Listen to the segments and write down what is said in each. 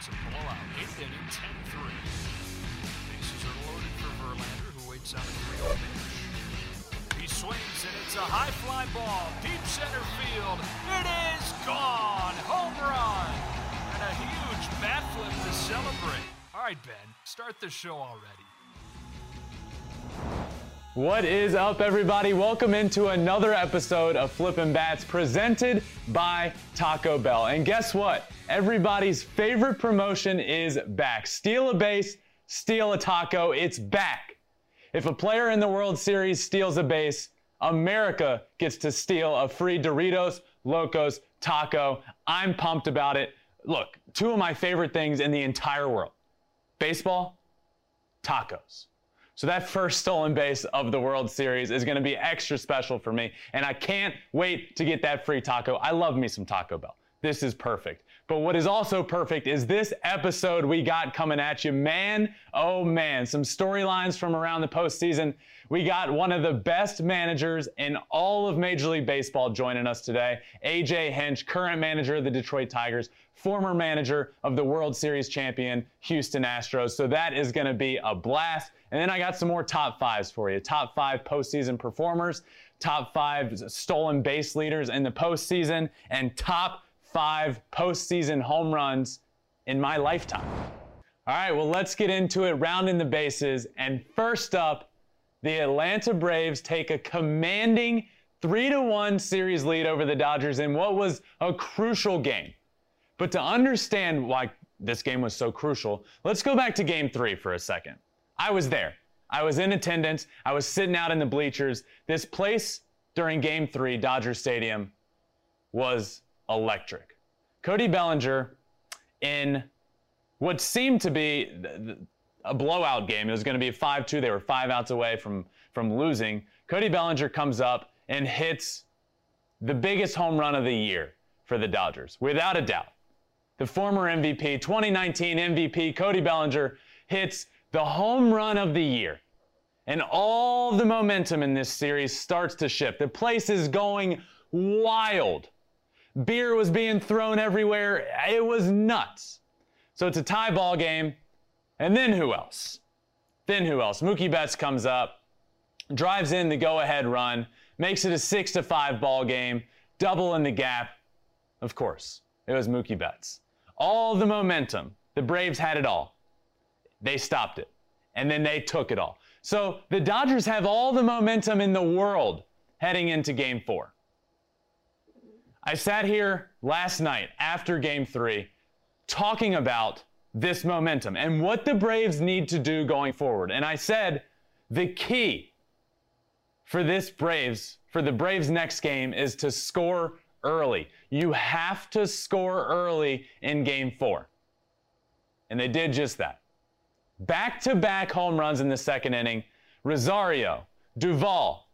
It's a blowout. Eighth inning, 10-3. Bases are loaded for Verlander, who waits on the 3 pitch. He swings, and it's a high fly ball. Deep center field. It is gone. Home run. And a huge bat flip to celebrate. All right, Ben, start the show already. What is up, everybody? Welcome into another episode of Flippin' Bats presented by Taco Bell. And guess what? Everybody's favorite promotion is back. Steal a base, steal a taco. It's back. If a player in the World Series steals a base, America gets to steal a free Doritos Locos taco. I'm pumped about it. Look, two of my favorite things in the entire world baseball, tacos. So that first stolen base of the World Series is going to be extra special for me. And I can't wait to get that free taco. I love me some Taco Bell. This is perfect. But what is also perfect is this episode we got coming at you. Man, oh man, some storylines from around the postseason. We got one of the best managers in all of Major League Baseball joining us today. AJ Hinch, current manager of the Detroit Tigers, former manager of the World Series champion Houston Astros. So that is going to be a blast. And then I got some more top fives for you. Top five postseason performers, top five stolen base leaders in the postseason, and top five postseason home runs in my lifetime. All right, well, let's get into it, rounding the bases. And first up, the Atlanta Braves take a commanding 3 to 1 series lead over the Dodgers in what was a crucial game. But to understand why this game was so crucial, let's go back to game three for a second. I was there. I was in attendance. I was sitting out in the bleachers. This place during game three, Dodger Stadium, was electric. Cody Bellinger, in what seemed to be a blowout game, it was going to be a 5 2. They were five outs away from, from losing. Cody Bellinger comes up and hits the biggest home run of the year for the Dodgers, without a doubt. The former MVP, 2019 MVP, Cody Bellinger, hits the home run of the year. And all the momentum in this series starts to shift. The place is going wild. Beer was being thrown everywhere. It was nuts. So it's a tie ball game. And then who else? Then who else? Mookie Betts comes up, drives in the go ahead run, makes it a 6 to 5 ball game, double in the gap. Of course, it was Mookie Betts. All the momentum. The Braves had it all. They stopped it. And then they took it all. So the Dodgers have all the momentum in the world heading into game four. I sat here last night after game three talking about this momentum and what the Braves need to do going forward. And I said the key for this Braves, for the Braves next game, is to score early. You have to score early in game four. And they did just that. Back to back home runs in the second inning. Rosario, Duvall.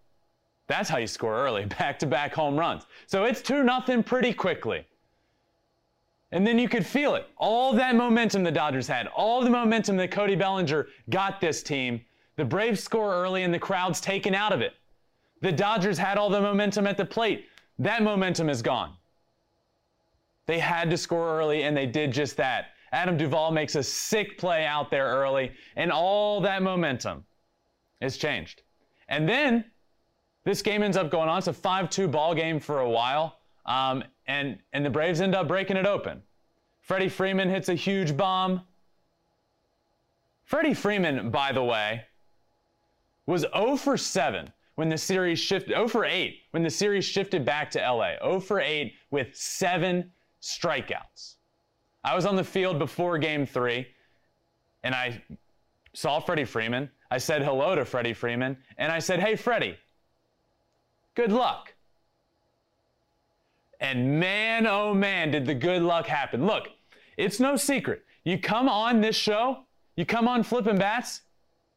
That's how you score early, back to back home runs. So it's 2 nothing pretty quickly. And then you could feel it. All that momentum the Dodgers had, all the momentum that Cody Bellinger got this team. The Braves score early and the crowd's taken out of it. The Dodgers had all the momentum at the plate. That momentum is gone. They had to score early and they did just that. Adam Duvall makes a sick play out there early, and all that momentum is changed. And then this game ends up going on. It's a 5 2 ball game for a while, um, and, and the Braves end up breaking it open. Freddie Freeman hits a huge bomb. Freddie Freeman, by the way, was 0 for 7 when the series shifted, 0 for 8 when the series shifted back to LA. 0 for 8 with seven strikeouts. I was on the field before game three, and I saw Freddie Freeman. I said hello to Freddie Freeman, and I said, Hey, Freddie, good luck. And man, oh man, did the good luck happen. Look, it's no secret. You come on this show, you come on Flippin' Bats,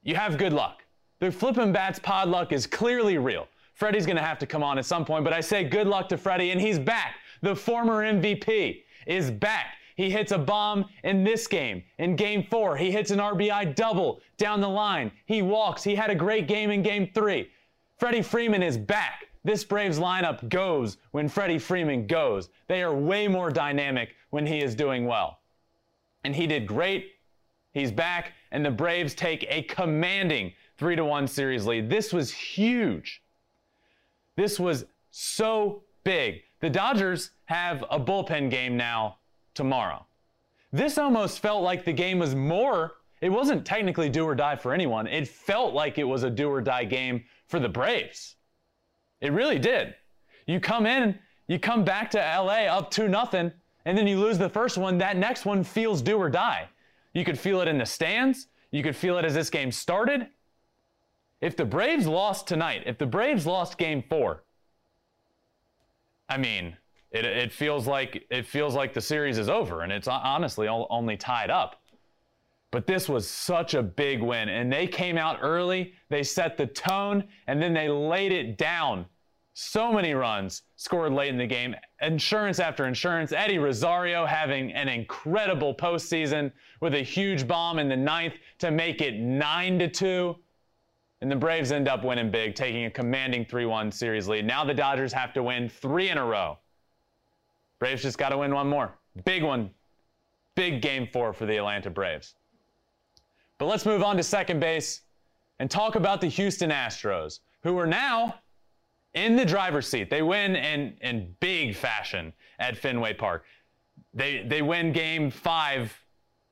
you have good luck. The Flippin' Bats pod luck is clearly real. Freddie's gonna have to come on at some point, but I say good luck to Freddie, and he's back. The former MVP is back. He hits a bomb in this game. In game four, he hits an RBI double down the line. He walks. He had a great game in game three. Freddie Freeman is back. This Braves lineup goes when Freddie Freeman goes. They are way more dynamic when he is doing well. and he did great. He's back, and the Braves take a commanding 3 to 1 series lead. This was huge. This was so big. The Dodgers have a bullpen game now tomorrow. This almost felt like the game was more, it wasn't technically do or die for anyone. It felt like it was a do or die game for the Braves. It really did. You come in, you come back to LA up 2 nothing, and then you lose the first one, that next one feels do or die. You could feel it in the stands. You could feel it as this game started. If the Braves lost tonight, if the Braves lost game four, I mean, it, it feels like it feels like the series is over, and it's honestly only tied up. But this was such a big win, and they came out early. They set the tone, and then they laid it down. So many runs scored late in the game, insurance after insurance. Eddie Rosario having an incredible postseason with a huge bomb in the ninth to make it nine to two. And the Braves end up winning big, taking a commanding 3 1 series lead. Now the Dodgers have to win three in a row. Braves just got to win one more. Big one. Big game four for the Atlanta Braves. But let's move on to second base and talk about the Houston Astros, who are now in the driver's seat. They win in, in big fashion at Fenway Park. They, they win game five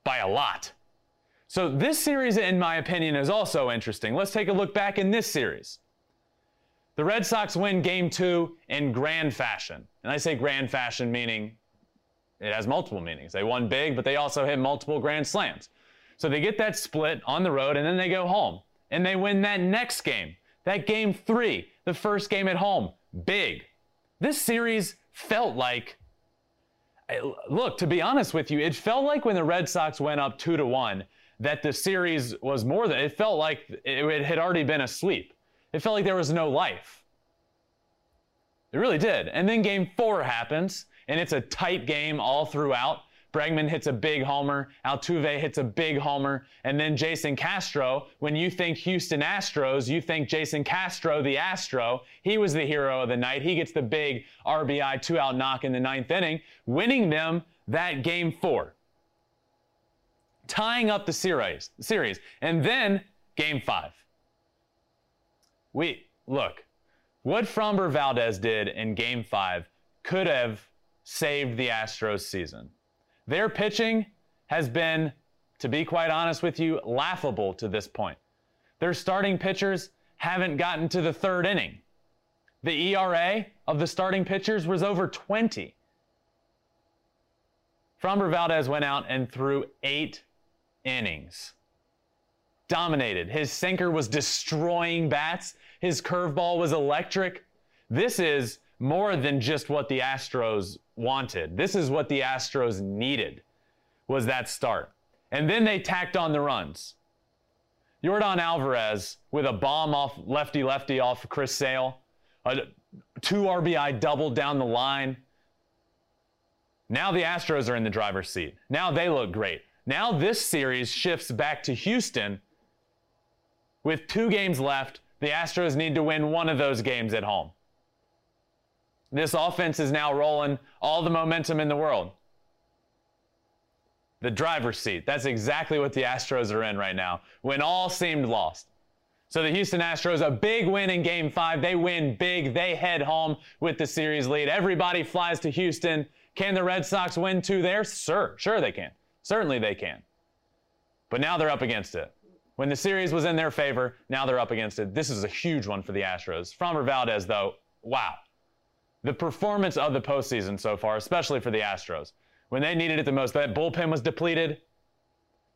by a lot. So this series, in my opinion, is also interesting. Let's take a look back in this series. The Red Sox win game two in grand fashion. And I say grand fashion meaning it has multiple meanings. They won big, but they also hit multiple grand slams. So they get that split on the road and then they go home. And they win that next game, that game three, the first game at home. Big. This series felt like look, to be honest with you, it felt like when the Red Sox went up two to one, that the series was more than it felt like it had already been asleep. It felt like there was no life. It really did. And then game four happens, and it's a tight game all throughout. Bregman hits a big homer, Altuve hits a big homer, and then Jason Castro. When you think Houston Astros, you think Jason Castro, the Astro. He was the hero of the night. He gets the big RBI two out knock in the ninth inning, winning them that game four tying up the series, series. And then game five. We look, what Framber Valdez did in game five could have saved the Astros season. Their pitching has been, to be quite honest with you, laughable to this point. Their starting pitchers haven't gotten to the third inning. The ERA of the starting pitchers was over 20. Framber Valdez went out and threw eight innings. Dominated. His sinker was destroying bats. His curveball was electric. This is more than just what the Astros wanted. This is what the Astros needed was that start. And then they tacked on the runs. Yordan Alvarez with a bomb off lefty lefty off Chris Sale, a two RBI double down the line. Now the Astros are in the driver's seat. Now they look great. Now this series shifts back to Houston. With two games left, the Astros need to win one of those games at home. This offense is now rolling all the momentum in the world. The driver's seat. That's exactly what the Astros are in right now, when all seemed lost. So the Houston Astros, a big win in game five. They win big. They head home with the series lead. Everybody flies to Houston. Can the Red Sox win two there? Sure, sure they can. Certainly they can. But now they're up against it. When the series was in their favor, now they're up against it. This is a huge one for the Astros. Framber Valdez, though, wow. The performance of the postseason so far, especially for the Astros, when they needed it the most, that bullpen was depleted,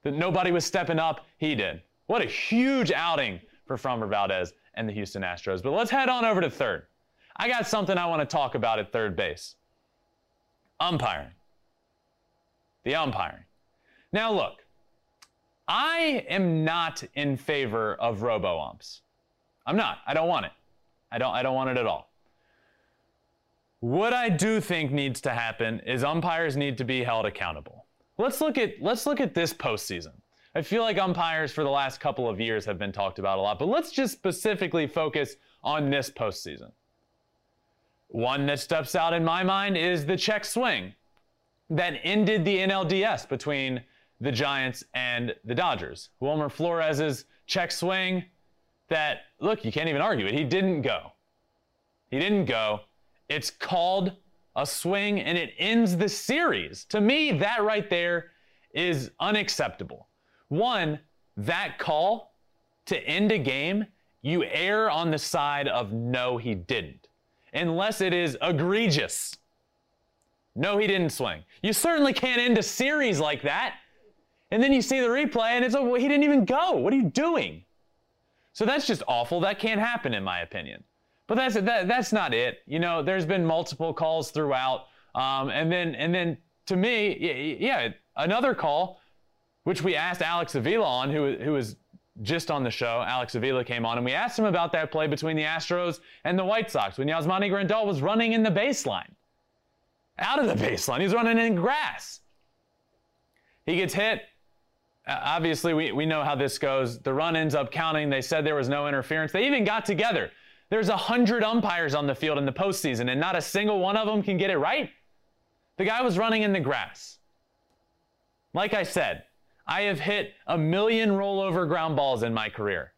that nobody was stepping up, he did. What a huge outing for Framber Valdez and the Houston Astros. But let's head on over to third. I got something I want to talk about at third base umpiring. The umpiring. Now, look, I am not in favor of robo umps. I'm not. I don't want it. I don't, I don't want it at all. What I do think needs to happen is umpires need to be held accountable. Let's look at let's look at this postseason. I feel like umpires for the last couple of years have been talked about a lot, but let's just specifically focus on this postseason. One that steps out in my mind is the check swing that ended the NLDS between the Giants and the Dodgers. Wilmer Flores's check swing that, look, you can't even argue it. He didn't go. He didn't go. It's called a swing and it ends the series. To me, that right there is unacceptable. One, that call to end a game, you err on the side of no, he didn't, unless it is egregious. No, he didn't swing. You certainly can't end a series like that. And then you see the replay and it's like, well, he didn't even go. What are you doing? So that's just awful. That can't happen, in my opinion. But that's that, that's not it. You know, there's been multiple calls throughout, um, and then and then to me, yeah, another call, which we asked Alex Avila on, who who was just on the show. Alex Avila came on, and we asked him about that play between the Astros and the White Sox when Yasmani Grandal was running in the baseline, out of the baseline. He's running in grass. He gets hit Uh, obviously, we, we know how this goes. The run ends up counting. They said there was no interference. They even got together. There's a hundred umpires on the field in the postseason, and not a single one of them can get it right. The guy was running in the grass. Like I said, I have hit a million rollover ground balls in my career.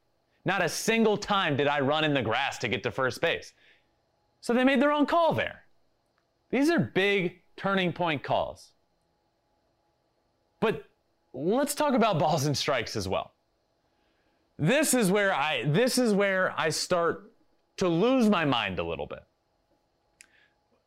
Not a single time did I run in the grass to get to first base. So they made their own call there. These are big turning point calls. But let's talk about balls and strikes as well. This is where I this is where I start to lose my mind a little bit.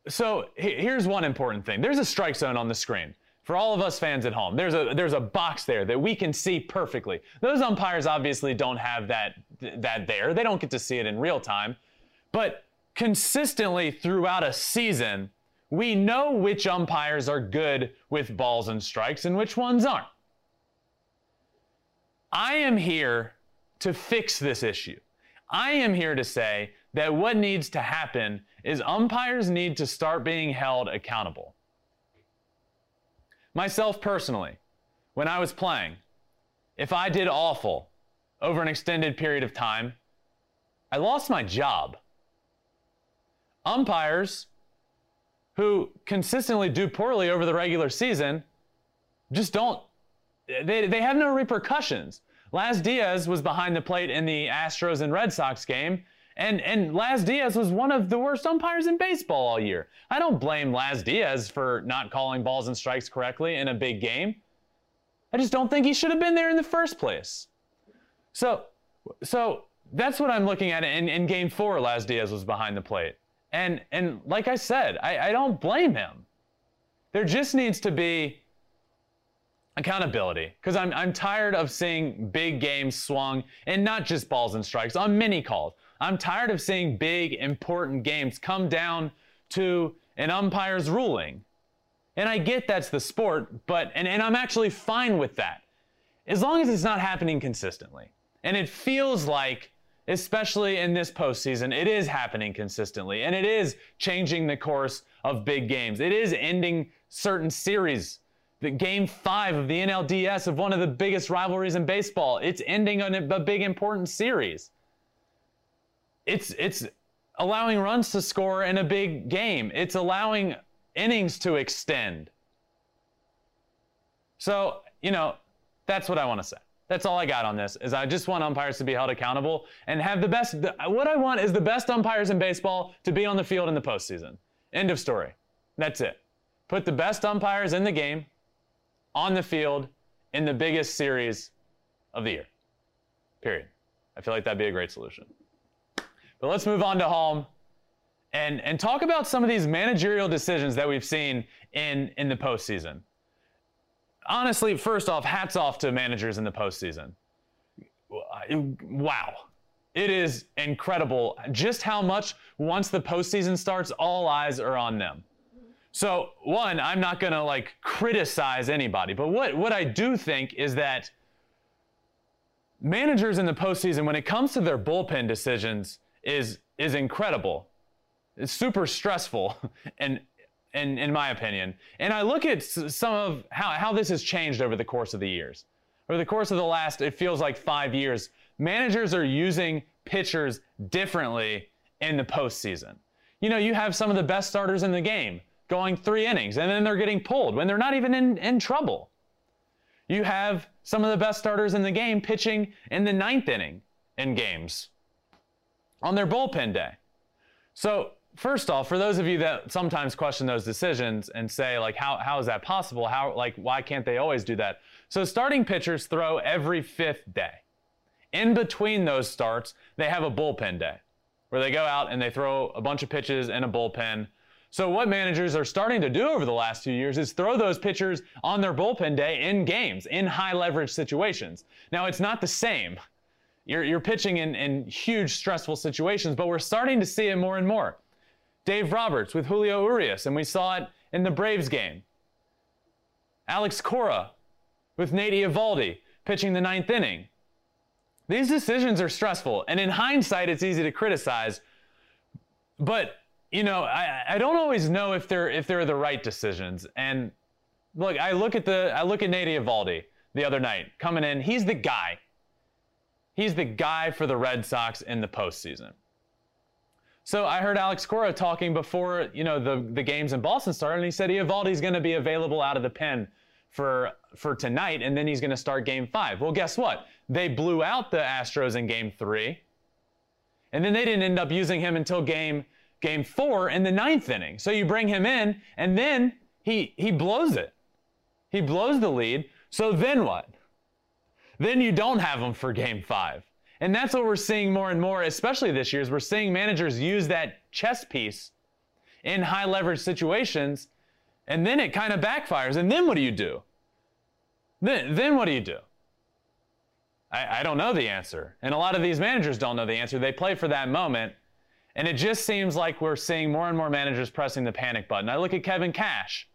So here's one important thing. There's a strike zone on the screen. For all of us fans at home, there's a there's a box there that we can see perfectly. Those umpires obviously don't have that that there. They don't get to see it in real time. But consistently throughout a season, we know which umpires are good with balls and strikes and which ones aren't. I am here to fix this issue. I am here to say that what needs to happen is umpires need to start being held accountable. Myself personally, when I was playing, if I did awful over an extended period of time, I lost my job. Umpires who consistently do poorly over the regular season just don't they, they have no repercussions. Laz Diaz was behind the plate in the Astros and Red Sox game, and, and Laz Diaz was one of the worst umpires in baseball all year. I don't blame Laz Diaz for not calling balls and strikes correctly in a big game. I just don't think he should have been there in the first place. So, so that's what I'm looking at. In, in game four, Laz Diaz was behind the plate. And, and like I said, I, I don't blame him. There just needs to be accountability because I'm, I'm tired of seeing big games swung and not just balls and strikes on many calls. I'm tired of seeing big, important games come down to an umpire's ruling. And I get that's the sport, but, and, and I'm actually fine with that. As long as it's not happening consistently. And it feels like, especially in this postseason, it is happening consistently. And it is changing the course of big games. It is ending certain series the game five of the NLDS of one of the biggest rivalries in baseball. It's ending on a big important series. It's it's allowing runs to score in a big game. It's allowing innings to extend. So, you know, that's what I want to say. That's all I got on this. Is I just want umpires to be held accountable and have the best. What I want is the best umpires in baseball to be on the field in the postseason. End of story. That's it. Put the best umpires in the game on the field in the biggest series of the year. Period. I feel like that'd be a great solution. But let's move on to home and, and talk about some of these managerial decisions that we've seen in, in the postseason. Honestly, first off, hats off to managers in the postseason. Wow. It is incredible just how much, once the postseason starts, all eyes are on them. So, one, I'm not going to like criticize anybody, but what, what I do think is that managers in the postseason, when it comes to their bullpen decisions, is, is incredible. It's super stressful, and, and in my opinion. And I look at some of how, how this has changed over the course of the years. Over the course of the last, it feels like five years, managers are using pitchers differently in the postseason. You know, you have some of the best starters in the game going three innings, and then they're getting pulled when they're not even in, in trouble. you have some of the best starters in the game pitching in the ninth inning in games on their bullpen day. So, first off, for those of you that sometimes question those decisions and say, like, how, how is that possible? How, like, why can't they always do that? So, starting pitchers throw every fifth day. In between those starts, they have a bullpen day where they go out and they throw a bunch of pitches in a bullpen so what managers are starting to do over the last few years is throw those pitchers on their bullpen day in games, in high leverage situations. Now it's not the same. You're, you're pitching in, in huge stressful situations, but we're starting to see it more and more. Dave Roberts with Julio Urias, and we saw it in the Braves game. Alex Cora with Nate Eovaldi pitching the ninth inning. These decisions are stressful, and in hindsight, it's easy to criticize. But you know, I, I don't always know if they're if they're the right decisions. And look, I look at the I look at Nate Eovaldi the other night coming in. He's the guy. He's the guy for the Red Sox in the postseason. So I heard Alex Cora talking before you know the the games in Boston started, and he said Eovaldi's going to be available out of the pen for for tonight, and then he's going to start Game Five. Well, guess what? They blew out the Astros in Game Three, and then they didn't end up using him until Game game four in the ninth inning. So you bring him in, and then he he blows it. He blows the lead. So then what? Then you don't have him for game five. And that's what we're seeing more and more, especially this year, is we're seeing managers use that chess piece in high leverage situations, and then it kind of backfires. And then what do you do? Then, then what do you do? I, I don't know the answer. And a lot of these managers don't know the answer. They play for that moment and it just seems like we're seeing more and more managers pressing the panic button. I look at Kevin Cash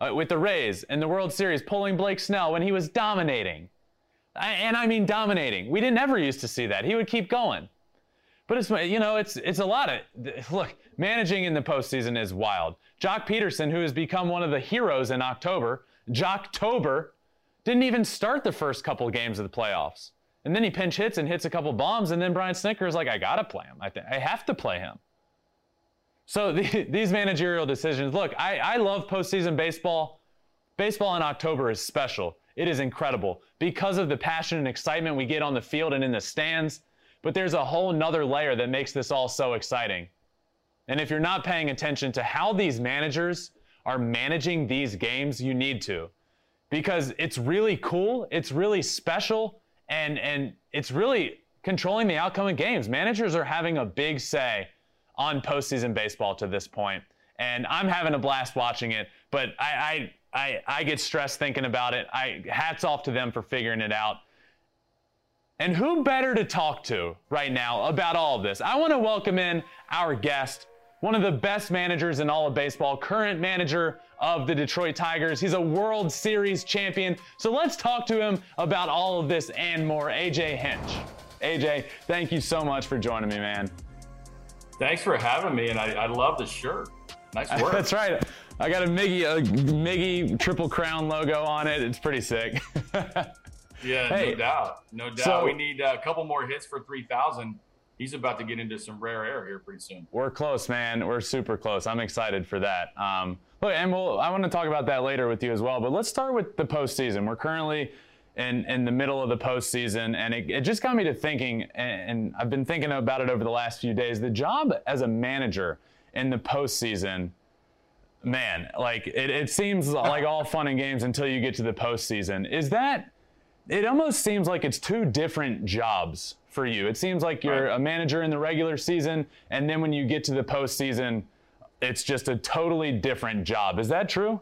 uh, with the Rays in the World Series pulling Blake Snell when he was dominating. I, and I mean dominating. We didn't ever used to see that. He would keep going. But it's you know it's it's a lot of look managing in the postseason is wild. Joc Pederson, who has become one of the heroes in October, Joctober, didn't even start the first couple games of the playoffs. And then he pinch hits and hits a couple bombs, and then Brian Snitker is like, I gotta play him. I, th- I have to play him. So the, these managerial decisions. Look, I, I love postseason baseball. Baseball in October is special. It is incredible because of the passion and excitement we get on the field and in the stands. But there's a whole nother layer that makes this all so exciting. And if you're not paying attention to how these managers are managing these games, you need to. Because it's really cool, it's really special, and and it's really controlling the outcome of games. Managers are having a big say on postseason baseball to this point, and I'm having a blast watching it. But I I I, I get stressed thinking about it. I hats off to them for figuring it out. And who better to talk to right now about all of this? I want to welcome in our guest, one of the best managers in all of baseball, current manager of the Detroit Tigers. He's a World Series champion. So let's talk to him about all of this and more. AJ Hinch. AJ, thank you so much for joining me, man. Thanks for having me, and I, I love the shirt. Nice work. That's right. I got a Miggy, a Miggy Triple Crown logo on it. It's pretty sick. yeah, hey, no doubt. No doubt. So, we need a couple more hits for 3,000 he's about to get into some rare air here pretty soon. We're close, man. We're super close. I'm excited for that. Um, look, and we'll, I want to talk about that later with you as well. But let's start with the postseason. We're currently in, in the middle of the postseason, and it, it just got me to thinking, and, and I've been thinking about it over the last few days. The job as a manager in the postseason man, like it, it seems like all fun and games until you get to the postseason. Is that? It almost seems like it's two different jobs for you. It seems like you're right. a manager in the regular season, and then when you get to the postseason, it's just a totally different job. Is that true?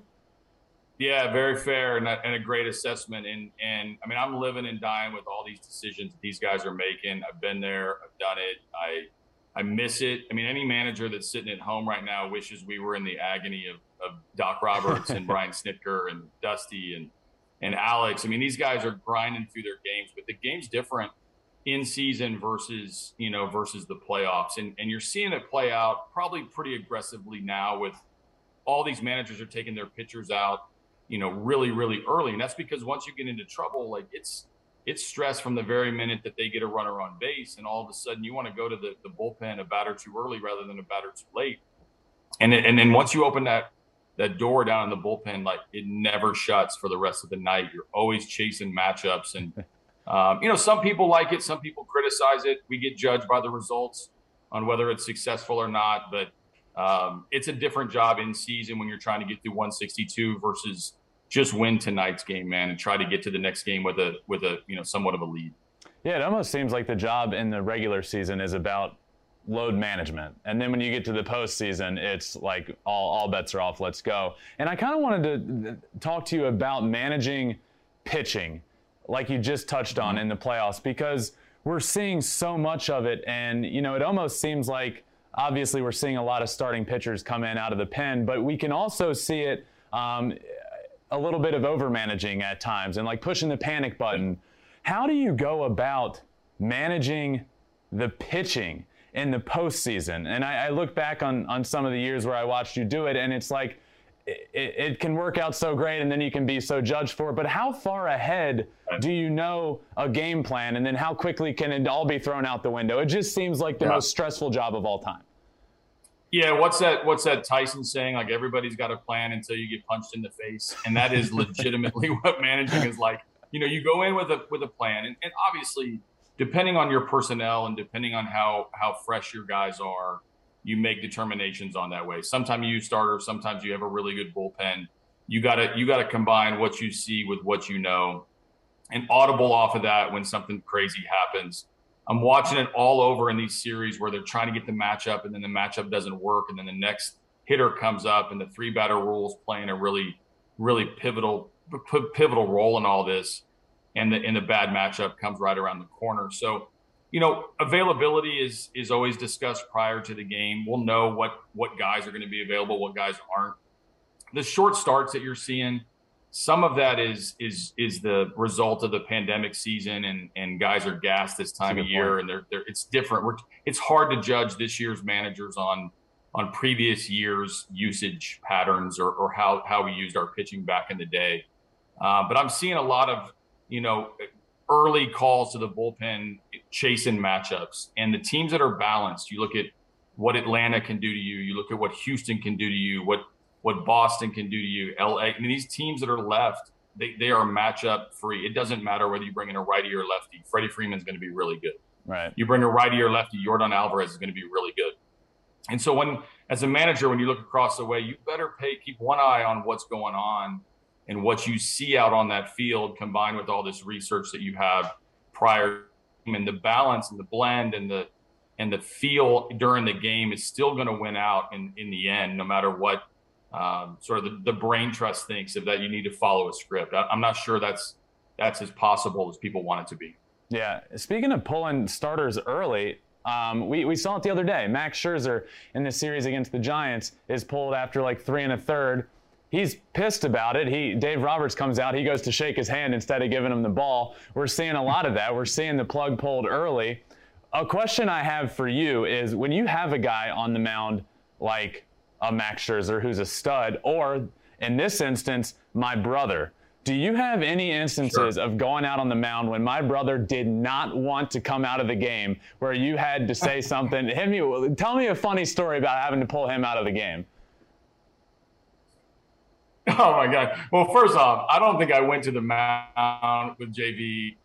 Yeah, very fair and a, and a, great assessment. And and I mean, I'm living and dying with all these decisions these guys are making. I've been there, I've done it. I I miss it. I mean, any manager that's sitting at home right now wishes we were in the agony of, of Doc Roberts and Brian Snitker and Dusty and and Alex. I mean, these guys are grinding through their games, but the game's different in season versus you know versus the playoffs and and you're seeing it play out probably pretty aggressively now with all these managers are taking their pitchers out you know really really early and that's because once you get into trouble like it's it's stress from the very minute that they get a runner on base and all of a sudden you want to go to the, the bullpen a batter too early rather than a batter too late and and then once you open that that door down in the bullpen, like it never shuts for the rest of the night. You're always chasing matchups. And, um, you know, some people like it, some people criticize it. We get judged by the results on whether it's successful or not. But um, it's a different job in season when you're trying to get through 162 versus just win tonight's game, man, and try to get to the next game with a with a you know somewhat of a lead. Yeah, it almost seems like the job in the regular season is about load management. And then when you get to the postseason, it's like all, all bets are off, let's go. And I kind of wanted to talk to you about managing pitching, like you just touched on in the playoffs, because we're seeing so much of it. And, you know, it almost seems like obviously we're seeing a lot of starting pitchers come in out of the pen, but we can also see it um, a little bit of over managing at times and like pushing the panic button. How do you go about managing the pitching? in the postseason. And I, I look back on, on some of the years where I watched you do it, and it's like it, it, can work out so great, and then you can be so judged for it. But how far ahead do you know a game plan, and then how quickly can it all be thrown out the window? It just seems like the yeah. most stressful job of all time. Yeah, what's that? What's that Tyson saying? Like everybody's got a plan until you get punched in the face, and that is legitimately what managing is like. You know, you go in with a with a plan, and, and obviously depending on your personnel and depending on how how fresh your guys are, you make determinations on that way. Sometimes you use starters, sometimes you have a really good bullpen. You gotta you gotta combine what you see with what you know, and audible off of that when something crazy happens. I'm watching it all over in these series where they're trying to get the matchup and then the matchup doesn't work, and then the next hitter comes up and the three batter rules playing a really really pivotal pivotal role in all this and the and the bad matchup comes right around the corner. So, you know, availability is is always discussed prior to the game. We'll know what what guys are going to be available, what guys aren't. The short starts that you're seeing, some of that is is is the result of the pandemic season, and and guys are gassed this time of year, point. and they're, they're it's different. We're, it's hard to judge this year's managers on on previous years' usage patterns or, or how how we used our pitching back in the day. Uh, but I'm seeing a lot of you know, early calls to the bullpen chasing matchups. And the teams that are balanced, you look at what Atlanta can do to you, you look at what Houston can do to you, what what Boston can do to you, LA. I mean, these teams that are left, they, they are matchup free. It doesn't matter whether you bring in a righty or lefty. Freddie Freeman's going to be really good. Right. You bring a righty or lefty, Yordan Alvarez is going to be really good. And so when as a manager, when you look across the way, you better pay keep one eye on what's going on and what you see out on that field combined with all this research that you have prior and the balance and the blend and the and the feel during the game is still going to win out in in the end no matter what um, sort of the, the, brain trust thinks of that you need to follow a script. I, i'm not sure that's that's as possible as people want it to be. Yeah. Speaking of pulling starters early um, we, we saw it the other day. Max Scherzer in the series against the Giants is pulled after like three and a third he's pissed about it. He Dave Roberts comes out, he goes to shake his hand instead of giving him the ball. We're seeing a lot of that. We're seeing the plug pulled early. A question I have for you is when you have a guy on the mound like a Max Scherzer who's a stud, or in this instance, my brother. Do you have any instances sure. of going out on the mound when my brother did not want to come out of the game, where you had to say something? Hit me, tell me a funny story about having to pull him out of the game. Oh my god! Well, first off, I don't think I went to the mound with JV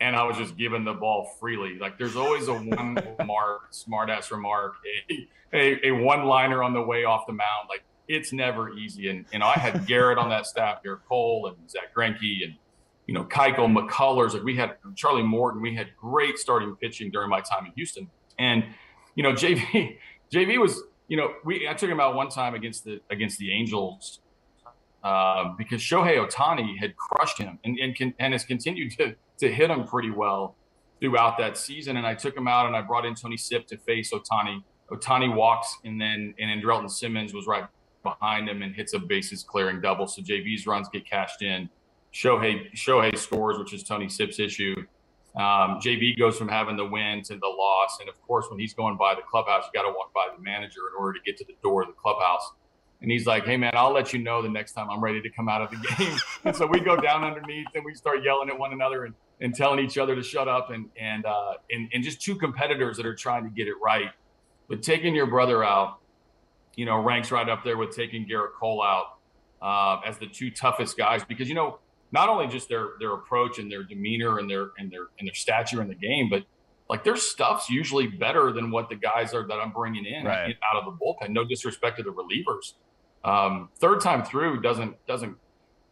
and I was just given the ball freely. Like there's always a one mark, smartass remark, a, a, a one liner on the way off the mound. Like it's never easy. And you know, I had Gerrit on that staff, Gerrit Cole and Zack Greinke and you know Keuchel, McCullers. Like we had Charlie Morton. We had great starting pitching during my time in Houston. And you know, JV JV was you know we I took him out one time against the against the Angels um, because Shohei Ohtani had crushed him and, and, can, and has continued to, to hit him pretty well throughout that season. And I took him out and I brought in Tony Sipp to face Ohtani. Ohtani walks and then and Andrelton Simmons was right behind him and hits a bases clearing double. So JV's runs get cashed in. Shohei Shohei scores, which is Tony Sipp's issue. Um, JV goes from having the win to the loss, and of course, when he's going by the clubhouse, you got to walk by the manager in order to get to the door of the clubhouse. And he's like, hey, man, I'll let you know the next time I'm ready to come out of the game. and so we go down underneath and we start yelling at one another and, and telling each other to shut up and, and, uh, and, and just two competitors that are trying to get it right. But taking your brother out you know, ranks right up there with taking Gerrit Cole out uh, as the two toughest guys because you know not only just their their approach and their demeanor and their and their and their stature in the game, but like their stuff's usually better than what the guys are that I'm bringing in right. out of the bullpen. No disrespect to the relievers. Um, third time through doesn't doesn't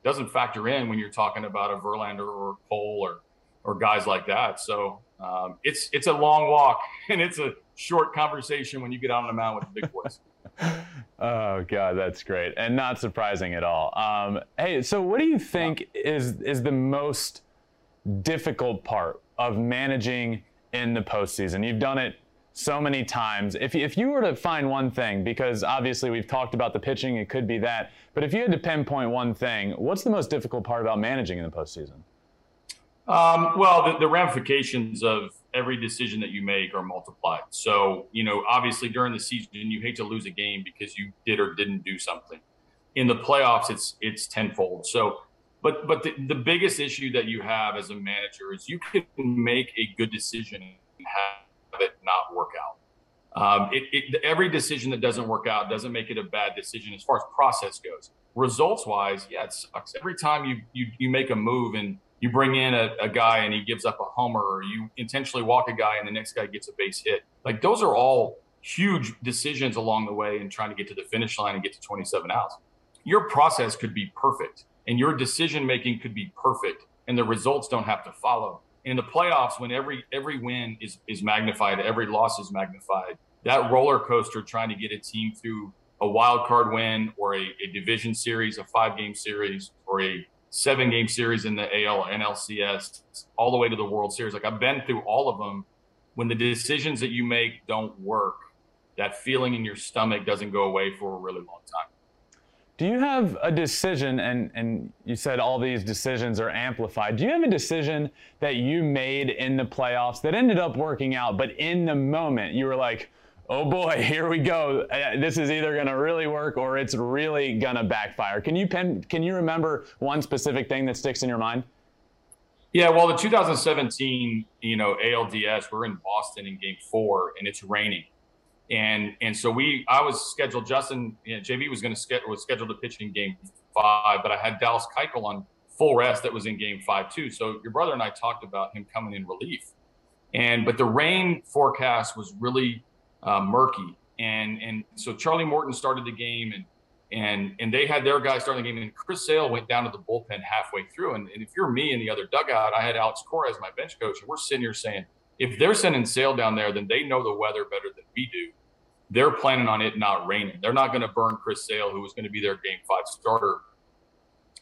doesn't factor in when you're talking about a Verlander or Cole or or guys like that. So um, it's it's a long walk and it's a short conversation when you get out on the mound with the big boys. oh god, that's great and not surprising at all. Um, hey, so what do you think is is the most difficult part of managing in the postseason? You've done it so many times. If if you were to find one thing, because obviously we've talked about the pitching, it could be that. But if you had to pinpoint one thing, what's the most difficult part about managing in the postseason? Um, well, the, the, ramifications of every decision that you make are multiplied. So, you know, obviously during the season, you hate to lose a game because you did or didn't do something. In the playoffs, it's it's tenfold. So, but but the, the biggest issue that you have as a manager is you can make a good decision and have it not work out. Um, it, it, every decision that doesn't work out doesn't make it a bad decision as far as process goes. Results wise, yeah, it sucks. Every time you you, you make a move and you bring in a, a, guy and he gives up a homer, or you intentionally walk a guy and the next guy gets a base hit. Like those are all huge decisions along the way in trying to get to the finish line and get to 27 outs. Your process could be perfect and your decision making could be perfect and the results don't have to follow. In the playoffs, when every every win is is magnified, every loss is magnified, that roller coaster trying to get a team through a wild card win or a, a division series, a five game series, or a seven game series in the AL, NLCS, all the way to the World Series. Like I've been through all of them. When the decisions that you make don't work, that feeling in your stomach doesn't go away for a really long time. Do you have a decision, and, and you said all these decisions are amplified. Do you have a decision that you made in the playoffs that ended up working out, but in the moment you were like, oh boy, here we go. Uh, this is either going to really work or it's really going to backfire. Can you pen, can you remember one specific thing that sticks in your mind? Yeah, well, the 2017, you know, ALDS, we're in Boston in Game Four, and it's raining, and and so we, I was scheduled. Justin, you know, JV was going to was scheduled to pitch in Game Five, but I had Dallas Keuchel on full rest that was in Game Five too. So your brother and I talked about him coming in relief, and but the rain forecast was really uh, murky. And and so Charlie Morton started the game, and and and they had their guys starting the game, and Chris Sale went down to the bullpen halfway through. And, and if you're me in the other dugout, I had Alex Cora as my bench coach, and we're sitting here saying, if they're sending Sale down there, then they know the weather better than we do. They're planning on it not raining. They're not going to burn Chris Sale, who was going to be their Game Five starter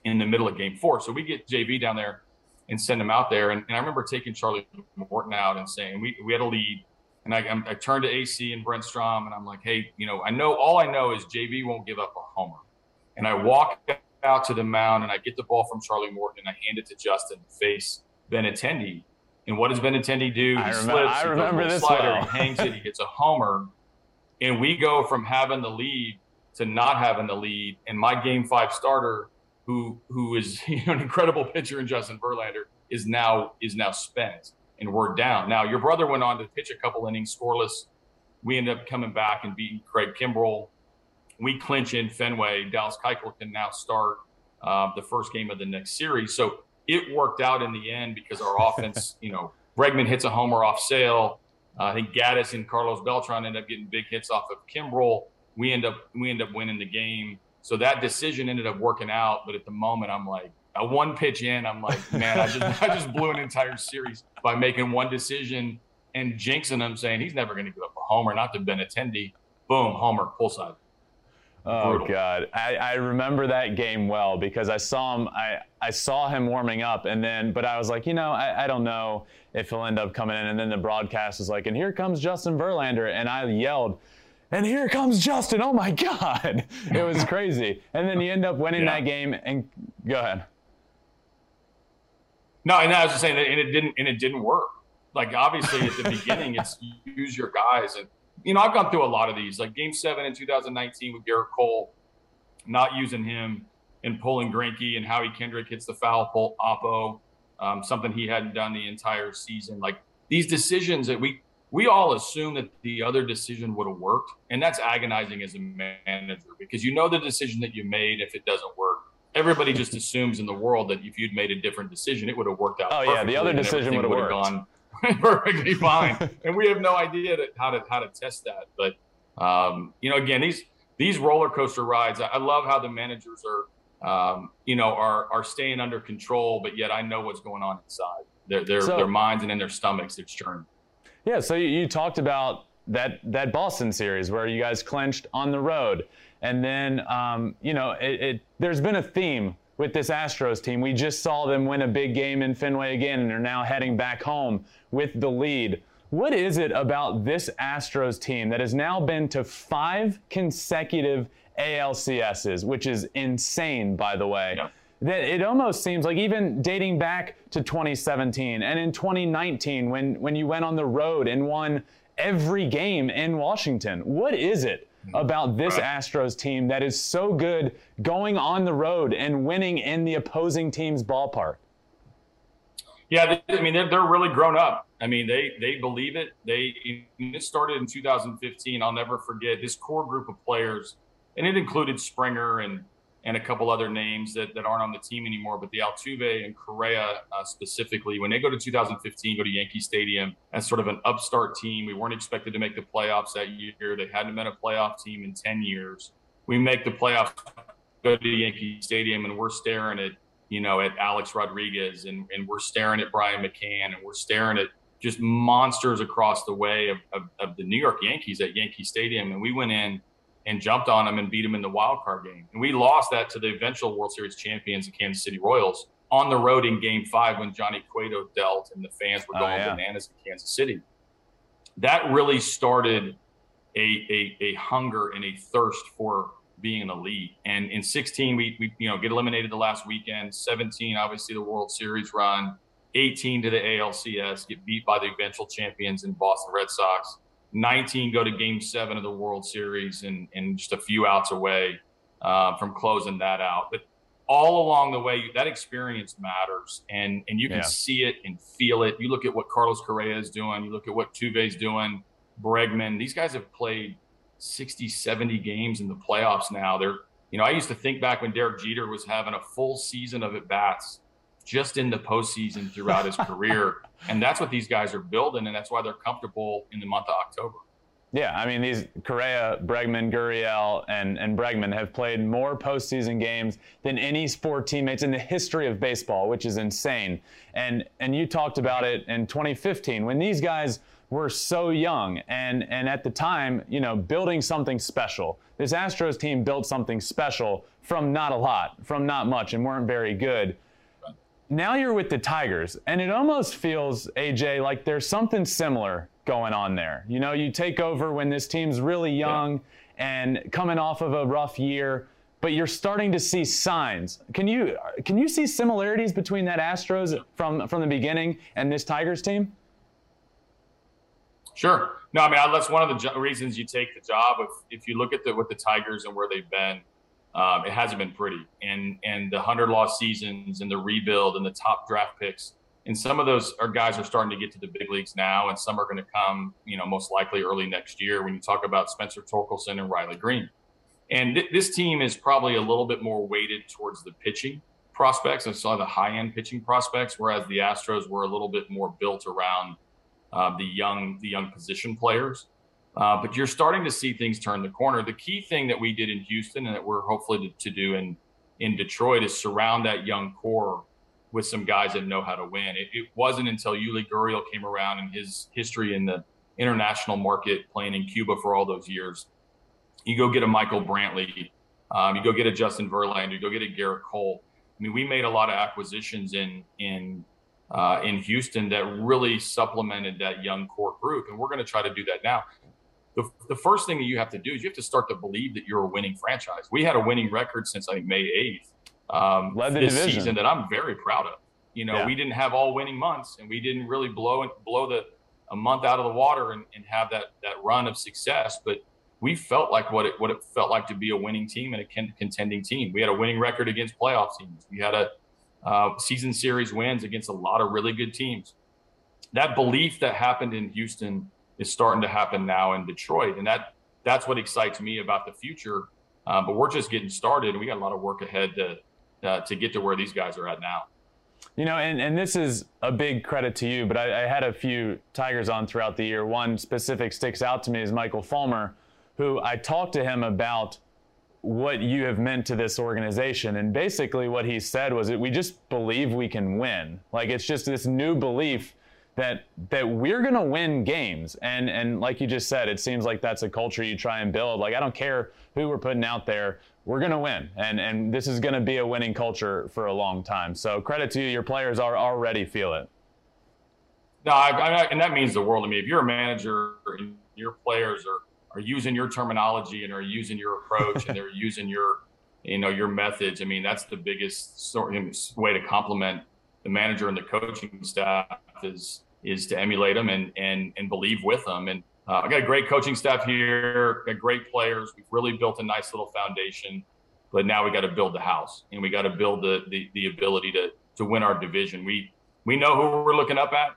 in the middle of Game Four. So we get JV down there and send him out there. And, and I remember taking Charlie Morton out and saying we we had a lead and I, I turned to AC and Brent Strom, and I'm like, hey, you know, I know all I know is JV won't give up a homer. And I walk out to the mound and I get the ball from Charlie Morton and I hand it to Justin to face Benintendi. And what does Benintendi do? He I remember, slips, I remember this slider, well. he hangs it, he gets a homer. And we go from having the lead to not having the lead. And my game five starter, who who is you know, an incredible pitcher in Justin Verlander, is now is now spent and we're down. Now, your brother went on to pitch a couple innings scoreless. We end up coming back and beating Craig Kimbrel. We clinch in Fenway. Dallas Keuchel can now start uh, the first game of the next series. So it worked out in the end because our offense, you know, Bregman hits a homer off Sale. Uh, I think Gattis and Carlos Beltran end up getting big hits off of Kimbrel. We end up we end up winning the game. So that decision ended up working out. But at the moment, I'm like, a one pitch in, I'm like, man, I just I just blew an entire series by making one decision and jinxing him, saying he's never going to give up a homer, not to Benintendi. Boom, homer, pull side. Oh Brutal. God, I, I remember that game well because I saw him. I, I saw him warming up, and then, but I was like, you know, I, I don't know if he'll end up coming in. And then the broadcast was like, and here comes Justin Verlander, and I yelled, and here comes Justin. Oh my God, it was crazy. and then you end up winning yeah. that game. And go ahead. No, and I was just saying that, and it didn't, and it didn't work. Like obviously at the beginning, it's use your guys, and you know I've gone through a lot of these. Like Game Seven in 2019 with Gerrit Cole, not using him and pulling Greinke, and Howie Kendrick hits the foul pull Oppo, um, something he hadn't done the entire season. Like these decisions that we we all assume that the other decision would have worked. And that's agonizing as a manager because you know the decision that you made, if it doesn't work, everybody just assumes in the world that if you'd made a different decision, it would have worked out. Oh, yeah. The other decision would have gone perfectly fine. and we have no idea that, how to how to test that. But um, you know, again, these these roller coaster rides, I love how the managers are um, you know, are are staying under control, but yet I know what's going on inside their their, so, their minds and in their stomachs. It's churning. Yeah. So you, you talked about that that Boston series where you guys clinched on the road, and then um, you know it, it, there's been a theme with this Astros team. We just saw them win a big game in Fenway again, and they're now heading back home with the lead. What is it about this Astros team that has now been to five consecutive ALCSs, which is insane, by the way? Yeah that it almost seems like even dating back to 2017 and in 2019 when when you went on the road and won every game in Washington. What is it Mm-hmm. about this Astros team that is so good going on the road and winning in the opposing team's ballpark? Yeah, I mean they're, they're really grown up. I mean they they believe it. They it started in 2015. I'll never forget this core group of players, and it included Springer and and a couple other names that, that aren't on the team anymore. But the Altuve and Correa uh, specifically, when they go to 2015, go to Yankee Stadium as sort of an upstart team. We weren't expected to make the playoffs that year. They hadn't been a playoff team in 10 years. We make the playoffs, go to Yankee Stadium, and we're staring at you know at Alex Rodriguez, and, and we're staring at Brian McCann, and we're staring at just monsters across the way of, of, of the New York Yankees at Yankee Stadium. And we went in and jumped on them and beat them in the wild card game. And we lost that to the eventual World Series champions, the Kansas City Royals, on the road in game five when Johnny Cueto dealt and the fans were oh, going oh, yeah. bananas in Kansas City. That really started a, a, a, hunger and a thirst for being in elite. And in 16, we, we you know get eliminated the last weekend. 17, obviously the World Series run. 18 to the ALCS, get beat by the eventual champions in Boston Red Sox. 19 go to game seven of the World Series and, and just a few outs away uh, from closing that out. But all along the way, that experience matters, and and you can yeah. see it and feel it. You look at what Carlos Correa is doing. You look at what Tuve's doing. Bregman. These guys have played 60, 70 games in the playoffs now. They're you know I used to think back when Derek Jeter was having a full season of at bats just in the postseason throughout his career. And that's what these guys are building, and that's why they're comfortable in the month of October. Yeah, I mean, these Correa, Bregman, Gurriel, and, and Bregman have played more postseason games than any sport teammates in the history of baseball, which is insane. And and you talked about it in 2015 when these guys were so young and and at the time, you know, building something special. This Astros team built something special from not a lot, from not much, and weren't very good now you're with the Tigers, and it almost feels, AJ, like there's something similar going on there. You know, you take over when this team's really young yeah. and coming off of a rough year, but you're starting to see signs. Can you can you see similarities between that Astros from from the beginning and this Tigers team? Sure. No, I mean that's one of the jo- reasons you take the job. If if you look at the with the Tigers and where they've been, um, it hasn't been pretty. And and the hundred loss seasons and the rebuild and the top draft picks. And some of those are guys are starting to get to the big leagues now, and some are going to come, you know, most likely early next year. When you talk about Spencer Torkelson and Riley Greene, and th- this team is probably a little bit more weighted towards the pitching prospects and saw the high end pitching prospects, whereas the Astros were a little bit more built around uh, the young the young position players. Uh, but you're starting to see things turn the corner. The key thing that we did in Houston and that we're hopefully to, to do in in Detroit is surround that young core with some guys that know how to win. It, it wasn't until Yuli Gurriel came around and his history in the international market, playing in Cuba for all those years. You go get a Michael Brantley, um, you go get a Justin Verlander, you go get a Gerrit Cole. I mean, we made a lot of acquisitions in in uh, in Houston that really supplemented that young core group, and we're going to try to do that now the, the first thing that you have to do is you have to start to believe that you're a winning franchise. We had a winning record since I think May 8th um, Led the this division. season that I'm very proud of. You know, yeah. we didn't have all winning months and we didn't really blow blow the a month out of the water and, and have that that run of success, but we felt like what it what it felt like to be a winning team and a contending team. We had a winning record against playoff teams. We had a uh, season series wins against a lot of really good teams. That belief that happened in Houston is starting to happen now in Detroit, and that that's what excites me about the future. Uh, but we're just getting started, and we got a lot of work ahead to uh, to get to where these guys are at now. You know, and, and this is a big credit to you, but I, I, had a few Tigers on throughout the year. One specific sticks out to me is Michael Fulmer, who I talked to him about what you have meant to this organization. And basically, what he said was that we just believe we can win. Like, it's just this new belief that that we're going to win games. And and like you just said it seems like that's a culture you try and build. Like i don't care who we're putting out there we're going to win. And and this is going to be a winning culture for a long time. So credit to you. Your players are already feel it. No I, I, and that means the world to me. If you're a manager and your players are are using your terminology and are using your approach and they're using your you know your methods i mean that's the biggest sort of way to compliment the manager and the coaching staff is is to emulate them and and and believe with them. And uh, I got a great coaching staff here, got great players. We've really built a nice little foundation, but now we got to build the house and we got to build the, the the ability to to win our division. We we know who we're looking up at.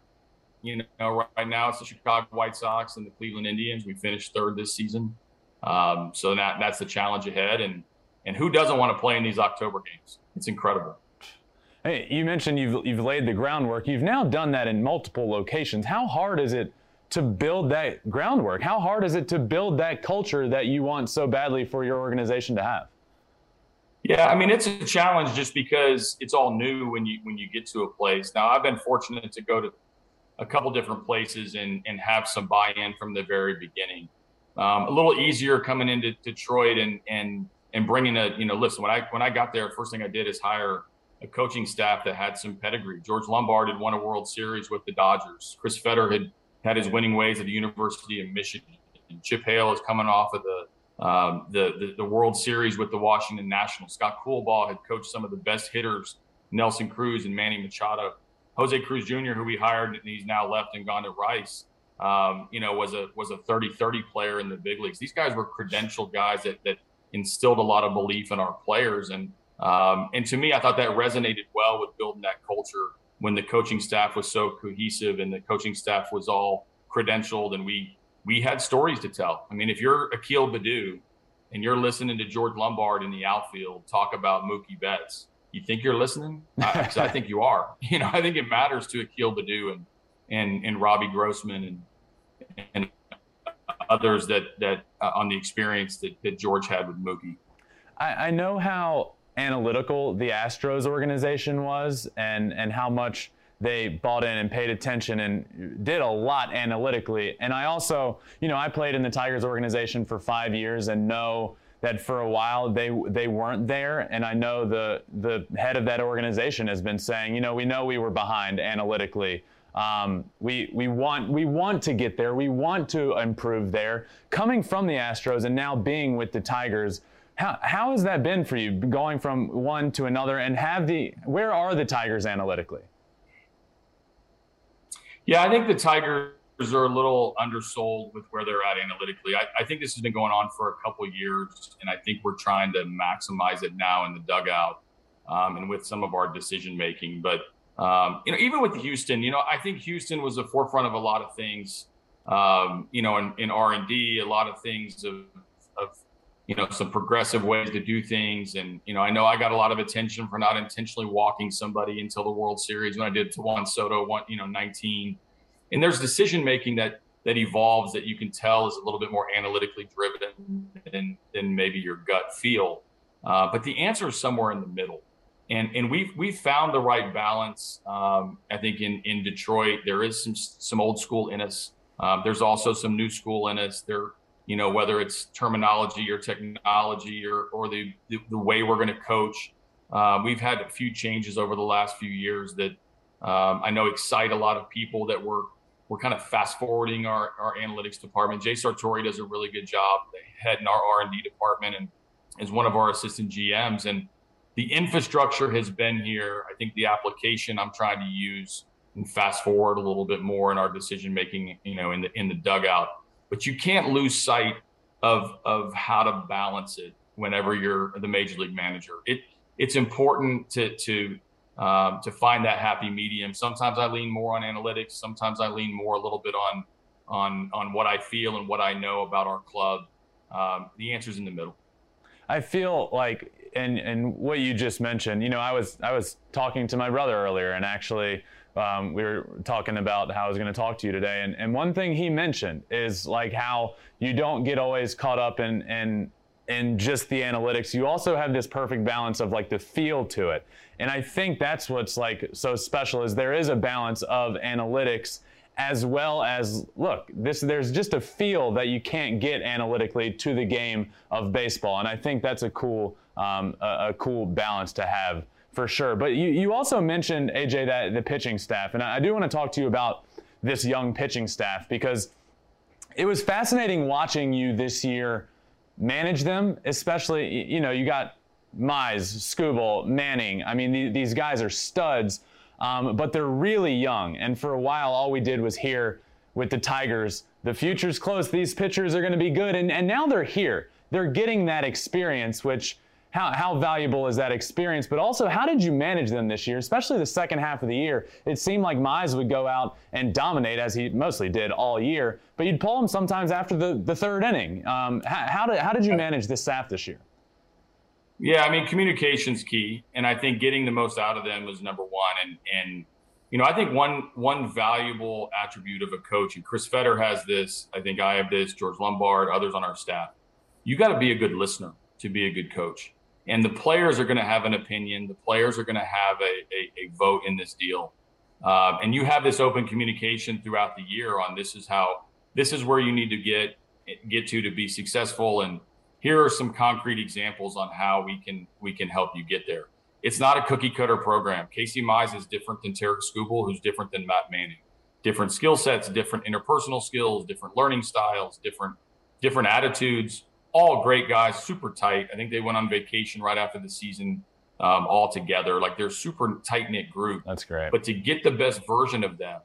You know, right now it's the Chicago White Sox and the Cleveland Indians. We finished third this season, um, so that that's the challenge ahead. And and who doesn't want to play in these October games? It's incredible. Hey, you mentioned you've, you've laid the groundwork. You've now done that in multiple locations. How hard is it to build that groundwork? How hard is it to build that culture that you want so badly for your organization to have? Yeah, I mean it's a challenge just because it's all new when you when you get to a place. Now I've been fortunate to go to a couple different places and and have some buy-in from the very beginning. Um, a little easier coming into Detroit and and and bringing a you know listen when I when I got there first thing I did is hire a coaching staff that had some pedigree. George Lombard had won a World Series with the Dodgers. Chris Fetter had had his winning ways at the University of Michigan. And Chip Hale is coming off of the, um, the, the, the World Series with the Washington Nationals. Scott Coolbaugh had coached some of the best hitters, Nelson Cruz and Manny Machado. Jose Cruz Jr., who we hired, and he's now left and gone to Rice. Um, you know, was a was a 30-30 player in the big leagues. These guys were credentialed guys that that instilled a lot of belief in our players. And um, and to me, I thought that resonated well with building that culture when the coaching staff was so cohesive and the coaching staff was all credentialed and we we had stories to tell. I mean, if you're Akil Baddoo and you're listening to George Lombard in the outfield talk about Mookie Betts, you think you're listening? I, I think you are. You know, I think it matters to Akil Baddoo and and and Robbie Grossman and and others that that uh, on the experience that, that George had with Mookie. I, I know how analytical the Astros organization was and, and how much they bought in and paid attention and did a lot analytically. And I also, you know, I played in the Tigers organization for five years and know that for a while they they weren't there. And I know the the head of that organization has been saying, you know, we know we were behind analytically. Um, we we want we want to get there. We want to improve there. Coming from the Astros and now being with the Tigers how, how has that been for you going from one to another and have the where are the Tigers analytically? Yeah, I think the Tigers are a little undersold with where they're at analytically. I, I think this has been going on for a couple years, and I think we're trying to maximize it now in the dugout um, and with some of our decision making. But um, you know, even with Houston, you know, I think Houston was the forefront of a lot of things. Um, you know, in, in R and D, a lot of things you know some progressive ways to do things. And you know i know i got a lot of attention for not intentionally walking somebody until the world series when i did to juan soto one you know 19 and there's decision making that that evolves that you can tell is a little bit more analytically driven than than maybe your gut feel. Uh, but the answer is somewhere in the middle. And and we've we've found the right balance. Um, i think in in detroit there is some some old school in us. Um, there's also some new school in us. There you know, whether it's terminology or technology or, or the, the, the way we're going to coach. Uh, we've had a few changes over the last few years that um, I know excite a lot of people that we're, we're kind of fast forwarding our, our analytics department. Jay Sartori does a really good job heading our R&D department and is one of our assistant GMs. And the infrastructure has been here. I think the application I'm trying to use and fast forward a little bit more in our decision making, you know, in the in the dugout but you can't lose sight of of how to balance it whenever you're the major league manager. It it's important to to um, to find that happy medium. Sometimes I lean more on analytics. Sometimes I lean more a little bit on on on what I feel and what I know about our club, um, the answer's in the middle. I feel like, and and what you just mentioned, you know, I was I was talking to my brother earlier, and actually. Um, we were talking about how I was going to talk to you today, and, and one thing he mentioned is like how you don't get always caught up in in in just the analytics. You also have this perfect balance of like the feel to it, and I think that's what's like so special is there is a balance of analytics as well as look this there's just a feel that you can't get analytically to the game of baseball and i think that's a cool um, a, a, cool balance to have for sure but you, you also mentioned aj that the pitching staff and i, I do want to talk to you about this young pitching staff because it was fascinating watching you this year manage them especially you know you got mize skubal manning i mean these guys are studs um, but they're really young. And for a while, all we did was hear with the Tigers, the future's close. These pitchers are going to be good. And, and now they're here. They're getting that experience, which how, how valuable is that experience? But also, how did you manage them this year, especially the second half of the year? It seemed like Mize would go out and dominate, as he mostly did all year, but you'd pull him sometimes after the, the third inning. Um, how, how, did, how did you manage this staff this year? Yeah, I mean, communication's key, and I think getting the most out of them was number one. And and you know, I think one one valuable attribute of a coach, and Chris Fetter has this. I think I have this. George Lombard, others on our staff. You got to be a good listener to be a good coach. And the players are going to have an opinion. The players are going to have a, a, a, vote in this deal. Uh, and you have this open communication throughout the year on this is how this is where you need to get get to to be successful and here are some concrete examples on how we can we can help you get there. It's not a cookie cutter program. Casey Mize is different than Tarik Skubal, who's different than Matt Manning. Different skill sets, different interpersonal skills, different learning styles, different different attitudes. All great guys, super tight. I think they went on vacation right after the season um, all together. Like they're super tight knit group. That's great. But to get the best version of them,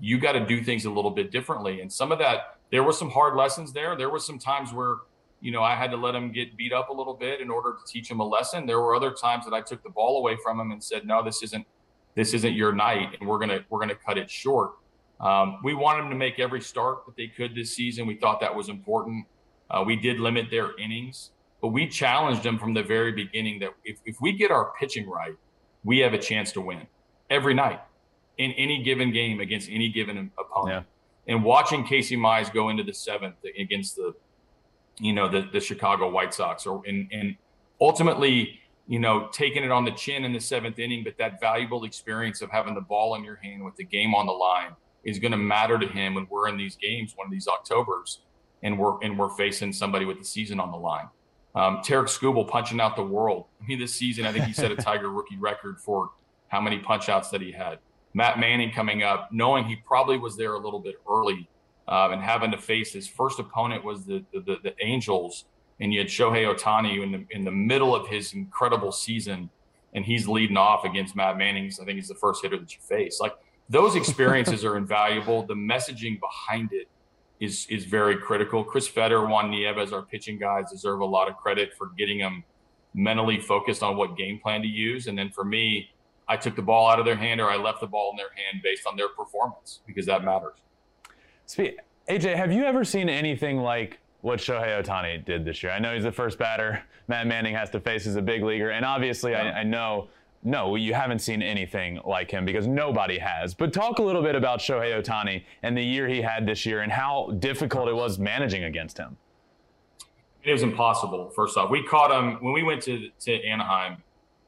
you got to do things a little bit differently. And some of that, there were some hard lessons there. There were some times where you know, I had to let him get beat up a little bit in order to teach him a lesson. There were other times that I took the ball away from him and said, "No, this isn't this isn't your night, and we're gonna we're gonna cut it short." Um, we wanted them to make every start that they could this season. We thought that was important. Uh, we did limit their innings, but we challenged them from the very beginning that if, if we get our pitching right, we have a chance to win every night in any given game against any given opponent. Yeah. And watching Casey Mize go into the seventh against the you know, the, the Chicago White Sox or and, and ultimately, you know, taking it on the chin in the seventh inning, but that valuable experience of having the ball in your hand with the game on the line is going to matter to him when we're in these games, one of these Octobers, and we're and we're facing somebody with the season on the line. Um, Tarik Skubal punching out the world. I mean, this season, I think he set a Tiger rookie record for how many punch outs that he had. Matt Manning coming up, knowing he probably was there a little bit early um, and having to face his first opponent was the, the, the Angels, and you had Shohei Ohtani in the in the middle of his incredible season, and he's leading off against Matt Manning. I think he's the first hitter that you face. Like those experiences are invaluable. The messaging behind it is is very critical. Chris Fetter, Juan Nieves, our pitching guys deserve a lot of credit for getting them mentally focused on what game plan to use. And then for me, I took the ball out of their hand or I left the ball in their hand based on their performance because that matters. Speak, AJ, have you ever seen anything like what Shohei Ohtani did this year? I know he's the first batter Matt Manning has to face as a big leaguer, and obviously, yeah. I, I know no, you haven't seen anything like him because nobody has. But talk a little bit about Shohei Ohtani and the year he had this year and how difficult it was managing against him. It was impossible. First off, we caught him when we went to to Anaheim.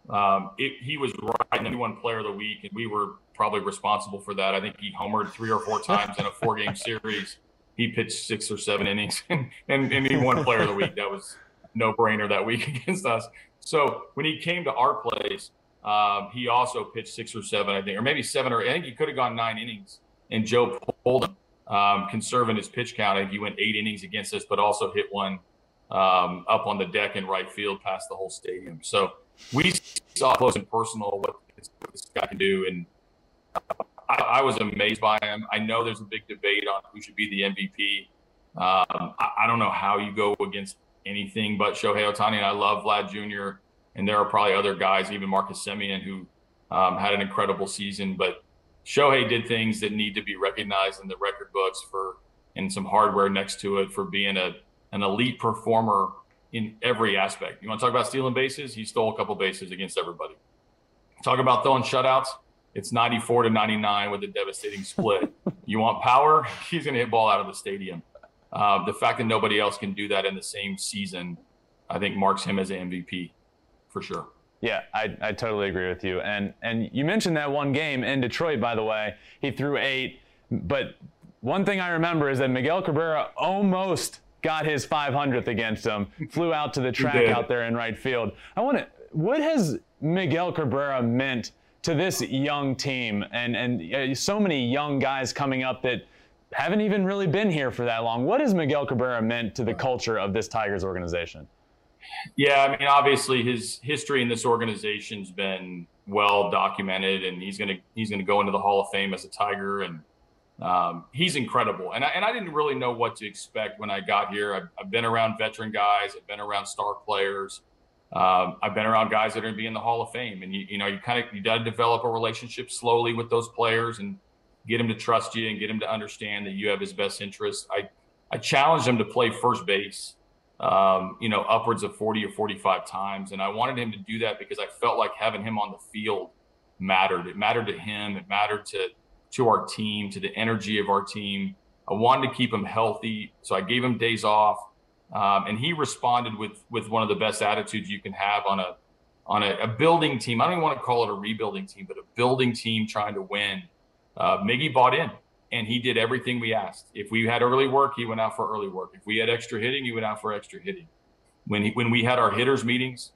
Um, it, he was right number one player of the week, and we were probably responsible for that. I think he homered three or four times in a four game series. He pitched six or seven innings and, and, and he won player of the week. That was no brainer that week against us. So when he came to our place, um, he also pitched six or seven, I think, or maybe seven or I think he could have gone nine innings. And Joe pulled him, um, conserving his pitch count. I think he went eight innings against us, but also hit one um, up on the deck in right field past the whole stadium. So we saw close and personal what this, what this guy can do. And I, I, was amazed by him. I know there's a big debate on who should be the MVP. Um, I, I, don't know how you go against anything but Shohei Ohtani. And I love Vlad Jr. And there are probably other guys, even Marcus Semien, who um, had an incredible season. But Shohei did things that need to be recognized in the record books for and some hardware next to it for being a an elite performer in every aspect. You want to talk about stealing bases? He stole a couple bases against everybody. Talk about throwing shutouts. It's 94 to 99 with a devastating split. you want power? He's going to hit ball out of the stadium. Uh, the fact that nobody else can do that in the same season, I think marks him as an MVP for sure. Yeah, I, I totally agree with you. And and you mentioned that one game in Detroit, by the way. He threw eight, but one thing I remember is that Miguel Cabrera almost got his 500th against him, flew out to the track out there in right field. I want to. What has Miguel Cabrera meant to this young team and and uh, so many young guys coming up that haven't even really been here for that long? What has Miguel Cabrera meant to the culture of this Tigers organization? Yeah, I mean, obviously his history in this organization's been well documented, and he's gonna he's gonna go into the Hall of Fame as a Tiger, and um, he's incredible. And I, and I didn't really know what to expect when I got here. I've, I've been around veteran guys, I've been around star players, um, I've been around guys that are gonna be in the Hall of Fame, and you you know you kind of you got to develop a relationship slowly with those players and get him to trust you and get him to understand that you have his best interest. I I challenged him to play first base um, you know, upwards of 40 or 45 times. And I wanted him to do that because I felt like having him on the field mattered. It mattered to him. It mattered to, to our team, to the energy of our team. I wanted to keep him healthy. So I gave him days off. Um, and he responded with, with one of the best attitudes you can have on a, on a, a, building team. I don't even want to call it a rebuilding team, but a building team trying to win. Uh, Miggy bought in and he did everything we asked. If we had early work, he went out for early work. If we had extra hitting, he went out for extra hitting. When he, when we had our hitters meetings,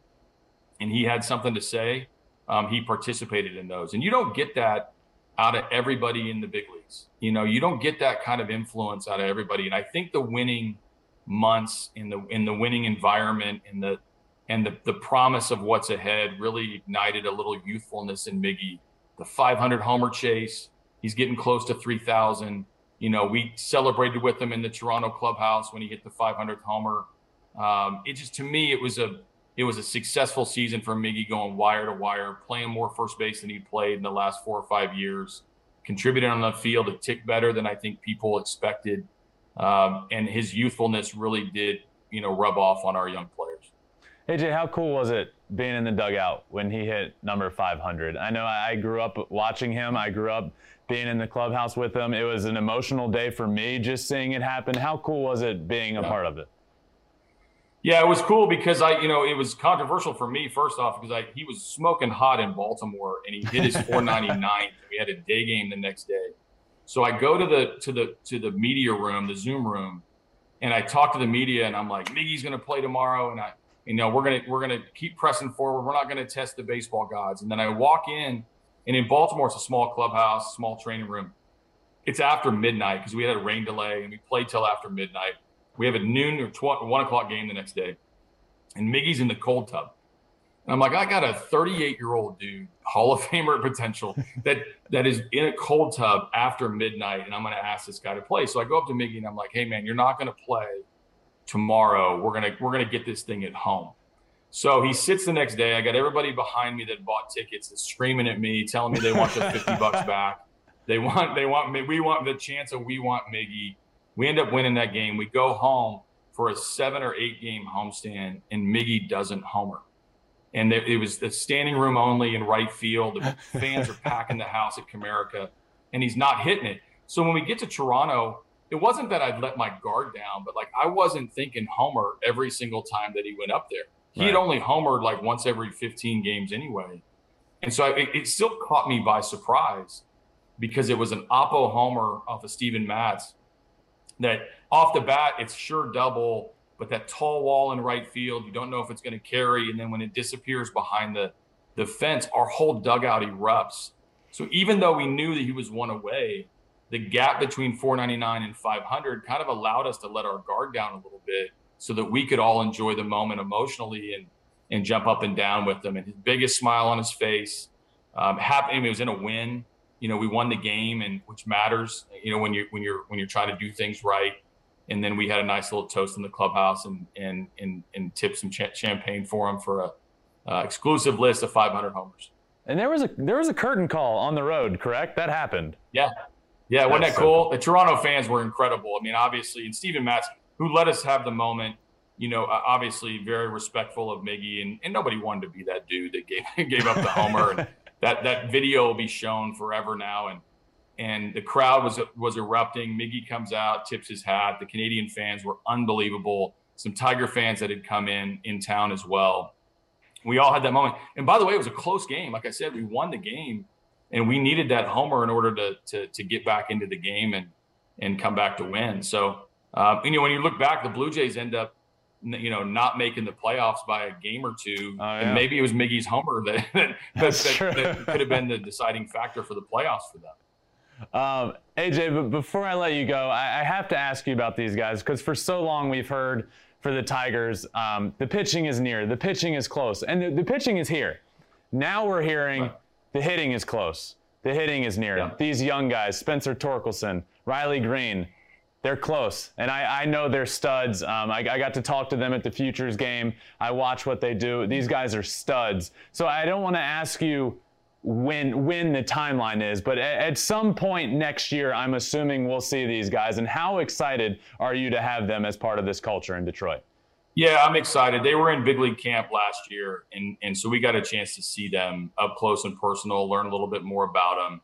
and he had something to say, um, he participated in those. And you don't get that out of everybody in the big leagues. You know, you don't get that kind of influence out of everybody. And I think the winning months in the in the winning environment and the and the, the promise of what's ahead really ignited a little youthfulness in Miggy. The 500 homer chase, He's getting close to 3,000. You know, we celebrated with him in the Toronto clubhouse when he hit the 500th homer. Um, it just to me, it was a it was a successful season for Miggy going wire to wire, playing more first base than he played in the last four or five years, contributing on the field a tick better than I think people expected, um, and his youthfulness really did you know rub off on our young players. AJ, how cool was it being in the dugout when he hit number 500? I know I grew up watching him. I grew up being in the clubhouse with them. It was an emotional day for me just seeing it happen. How cool was it being a yeah. part of it? Yeah, it was cool because I, you know, it was controversial for me first off because I he was smoking hot in Baltimore and he hit his 499. we had a day game the next day, so I go to the to the to the media room, the Zoom room, and I talk to the media and I'm like, Miggy's going to play tomorrow, and I, you know, we're gonna we're gonna keep pressing forward. We're not going to test the baseball gods. And then I walk in and in Baltimore, it's a small clubhouse, small training room. It's after midnight because we had a rain delay and we played till after midnight. We have a noon or tw- one o'clock game the next day, and Miggy's in the cold tub. And I'm like, I got a 38 year old dude, Hall of Famer potential, that that is in a cold tub after midnight, and I'm going to ask this guy to play. So I go up to Miggy and I'm like, Hey man, you're not going to play tomorrow. We're gonna we're gonna get this thing at home. So he sits the next day. I got everybody behind me that bought tickets that's screaming at me, telling me they want the 50 bucks back. They want, they want me. We want the chance of we want Miggy. We end up winning that game. We go home for a seven or eight game homestand, and Miggy doesn't homer. And it was the standing room only in right field. The fans are packing the house at Comerica, and he's not hitting it. So when we get to Toronto, it wasn't that I'd let my guard down, but like I wasn't thinking homer every single time that he went up there he right. had only homered like once every 15 games anyway. And so it, it, still caught me by surprise because it was an Oppo homer off of Steven Matz that off the bat, it's sure double, but that tall wall in right field, you don't know if it's going to carry. And then when it disappears behind the, the fence, our whole dugout erupts. So even though we knew that he was one away, the gap between 499 and 500 kind of allowed us to let our guard down a little bit so that we could all enjoy the moment emotionally and and jump up and down with them. And his biggest smile on his face, um, happy. I mean, it was in a win. You know, we won the game, and which matters. You know, when you're when you're when you're trying to do things right. And then we had a nice little toast in the clubhouse and and and and tipped some ch- champagne for him for a uh, exclusive list of 500 homers. And there was a there was a curtain call on the road, correct? That happened. Yeah, Yeah, wasn't that cool? The Toronto fans were incredible. I mean, obviously, and Steven Matz, who let us have the moment, you know, obviously very respectful of Miggy, and, and nobody wanted to be that dude that gave gave up the homer. and that that video will be shown forever now. And and the crowd was was erupting. Miggy comes out, tips his hat. The Canadian fans were unbelievable. Some Tiger fans that had come in in town as well. We all had that moment. And by the way, it was a close game. Like I said, we won the game, and we needed that homer in order to to, to get back into the game and and come back to win. So, uh, you know, when you look back, the Blue Jays end up you know, not making the playoffs by a game or two. Oh, yeah. And maybe it was Miggy's homer that that, that, that, could have been the deciding factor for the playoffs for them. Um, AJ, but before I let you go, I, I have to ask you about these guys because for so long we've heard for the Tigers, um, the pitching is near, the pitching is close, and the, the pitching is here. Now we're hearing right. the hitting is close, the hitting is near. Yeah. These young guys, Spencer Torkelson, Riley Greene, they're close, and I, I know they're studs. Um, I, I, got to talk to them at the Futures game. I watch what they do. These guys are studs. So I don't want to ask you when when the timeline is, but at, at some point next year, I'm assuming we'll see these guys. And how excited are you to have them as part of this culture in Detroit? Yeah, I'm excited. They were in big league camp last year, and and so we got a chance to see them up close and personal, learn a little bit more about them.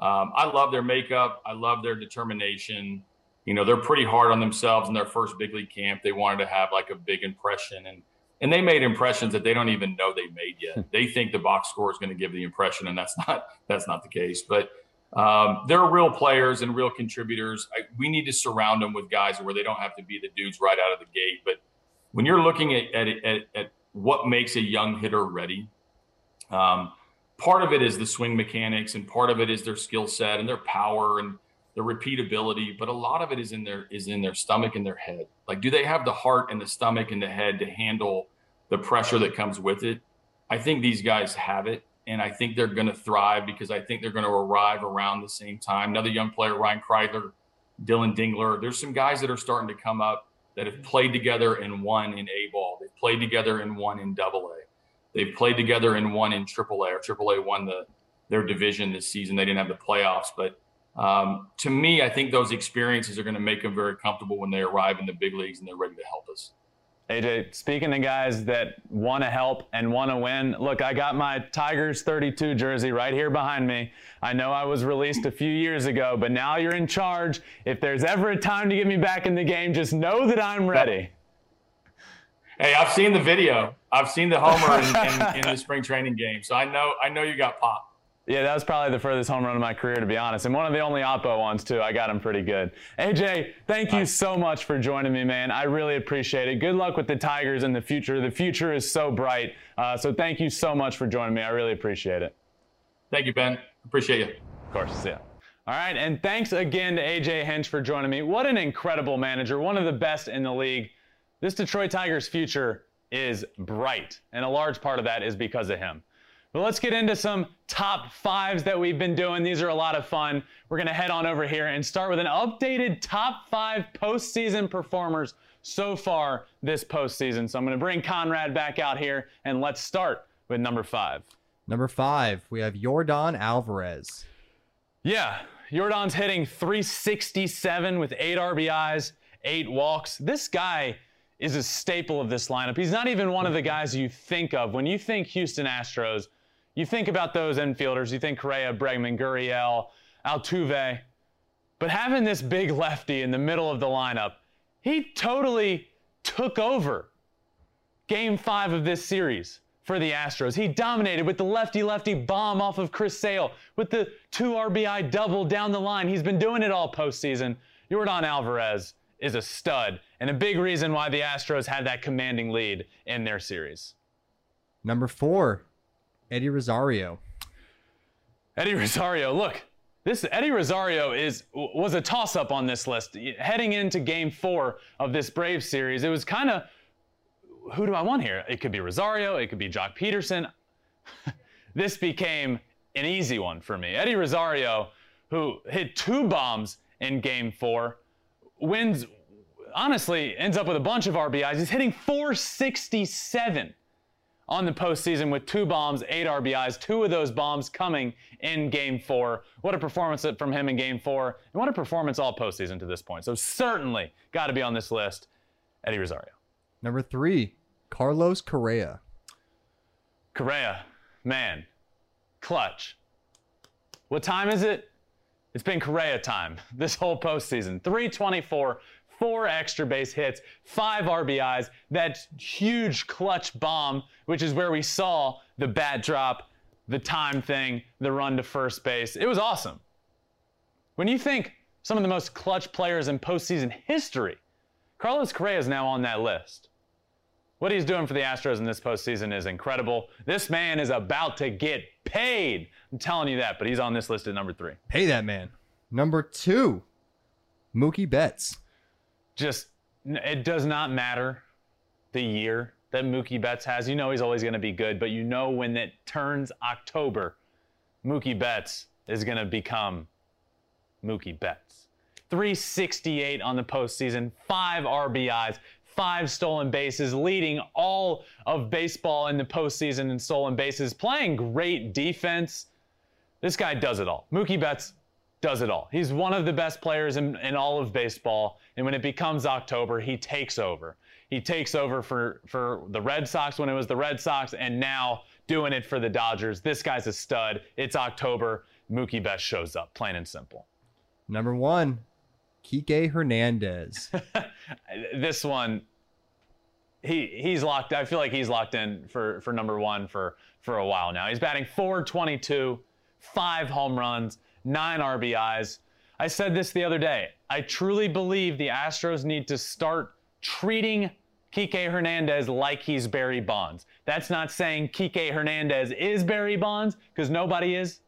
Um, I love their makeup. I love their determination you know, they're pretty hard on themselves in their first big league camp. They wanted to have like a big impression and and they made impressions that they don't even know they made yet. Hmm. they think the box score is going to give the impression, and that's not that's not the case. But um, they're real players and real contributors. I, we need to surround them with guys where they don't have to be the dudes right out of the gate. But when you're looking at at, at, at what makes a young hitter ready, um, part of it is the swing mechanics, and part of it is their skill set and their power and the repeatability, but a lot of it is in their is in their stomach and their head. Like, do they have the heart and the stomach and the head to handle the pressure that comes with it? I think these guys have it, and I think they're going to thrive because I think they're going to arrive around the same time. Another young player, Ryan Kreidler, Dillon Dingler. There's some guys that are starting to come up that have played together and won in A ball. They've played together and won in Double A. They've played together and won in Triple A. Or Triple A won the their division this season. They didn't have the playoffs, but um, to me, I think those experiences are going to make them very comfortable when they arrive in the big leagues and they're ready to help us. AJ, speaking to guys that want to help and want to win, look, I got my Tigers 32 jersey right here behind me. I know I was released a few years ago, but now you're in charge. If there's ever a time to get me back in the game, just know that I'm ready. Hey, I've seen the video. I've seen the homer in, in, in the spring training game, so I know I know you got pop. Yeah, that was probably the furthest home run of my career, to be honest. And one of the only Oppo ones, too. I got him pretty good. AJ, thank you so much for joining me, man. I really appreciate it. Good luck with the Tigers in the future. The future is so bright. Uh, so thank you so much for joining me. I really appreciate it. Thank you, Ben. Appreciate you. Of course, see ya. All right, and thanks again to AJ Hinch for joining me. What an incredible manager, one of the best in the league. This Detroit Tigers future is bright, and a large part of that is because of him. But let's get into some top fives that we've been doing. These are a lot of fun. We're going to head on over here and start with an updated top five postseason performers so far this postseason. So I'm going to bring Conrad back out here and let's start with number five. Number five, we have Yordan Alvarez. Yeah, Yordan's hitting 367 with eight RBIs, eight walks. This guy is a staple of this lineup. He's not even one of the guys you think of when you think Houston Astros you think about those infielders, you think Correa, Bregman, Gurriel, Altuve, but having this big lefty in the middle of the lineup, he totally took over game five of this series for the Astros. He dominated with the lefty lefty bomb off of Chris Sale, with the two RBI double down the line. He's been doing it all postseason. Yordan Alvarez is a stud and a big reason why the Astros had that commanding lead in their series. Number four, Eddie Rosario. Eddie Rosario, look, this Eddie Rosario is was a toss up on this list heading into Game Four of this Brave series. It was kind of who do I want here? It could be Rosario, it could be Joc Pederson. this became an easy one for me. Eddie Rosario, who hit two bombs in Game Four, wins. Honestly, ends up with a bunch of RBIs. He's hitting 467 on the postseason with two bombs, eight RBIs, two of those bombs coming in game four. What a performance from him in game four, and what a performance all postseason to this point. So, certainly got to be on this list, Eddie Rosario. Number three, Carlos Correa. Correa, man, clutch. What time is it? It's been Correa time this whole postseason. 324, four extra base hits, five RBIs, that huge clutch bomb, which is where we saw the bat drop, the time thing, the run to first base. It was awesome. When you think some of the most clutch players in postseason history, Carlos Correa is now on that list. What he's doing for the Astros in this postseason is incredible. This man is about to get paid. I'm telling you that, but he's on this list at number three. Pay that man. Number two, Mookie Betts just it does not matter the year that Mookie Betts has. You know he's always going to be good, but you know when it turns October, Mookie Betts is going to become Mookie Betts. 368 on the postseason, five RBIs, five stolen bases, leading all of baseball in the postseason in stolen bases, playing great defense. This guy does it all. Mookie Betts does it all. He's one of the best players in, in all of baseball. And when it becomes October, he takes over. He takes over for, for the Red Sox when it was the Red Sox, and now doing it for the Dodgers. This guy's a stud. It's October. Mookie Betts shows up, plain and simple. Number one, Kike Hernandez. this one, he he's locked. I feel like he's locked in for for number one for for a while now. He's batting 422, five home runs nine RBIs. I said this the other day. I truly believe the Astros need to start treating Kike Hernandez like he's Barry Bonds. That's not saying Kike Hernandez is Barry Bonds, because nobody is.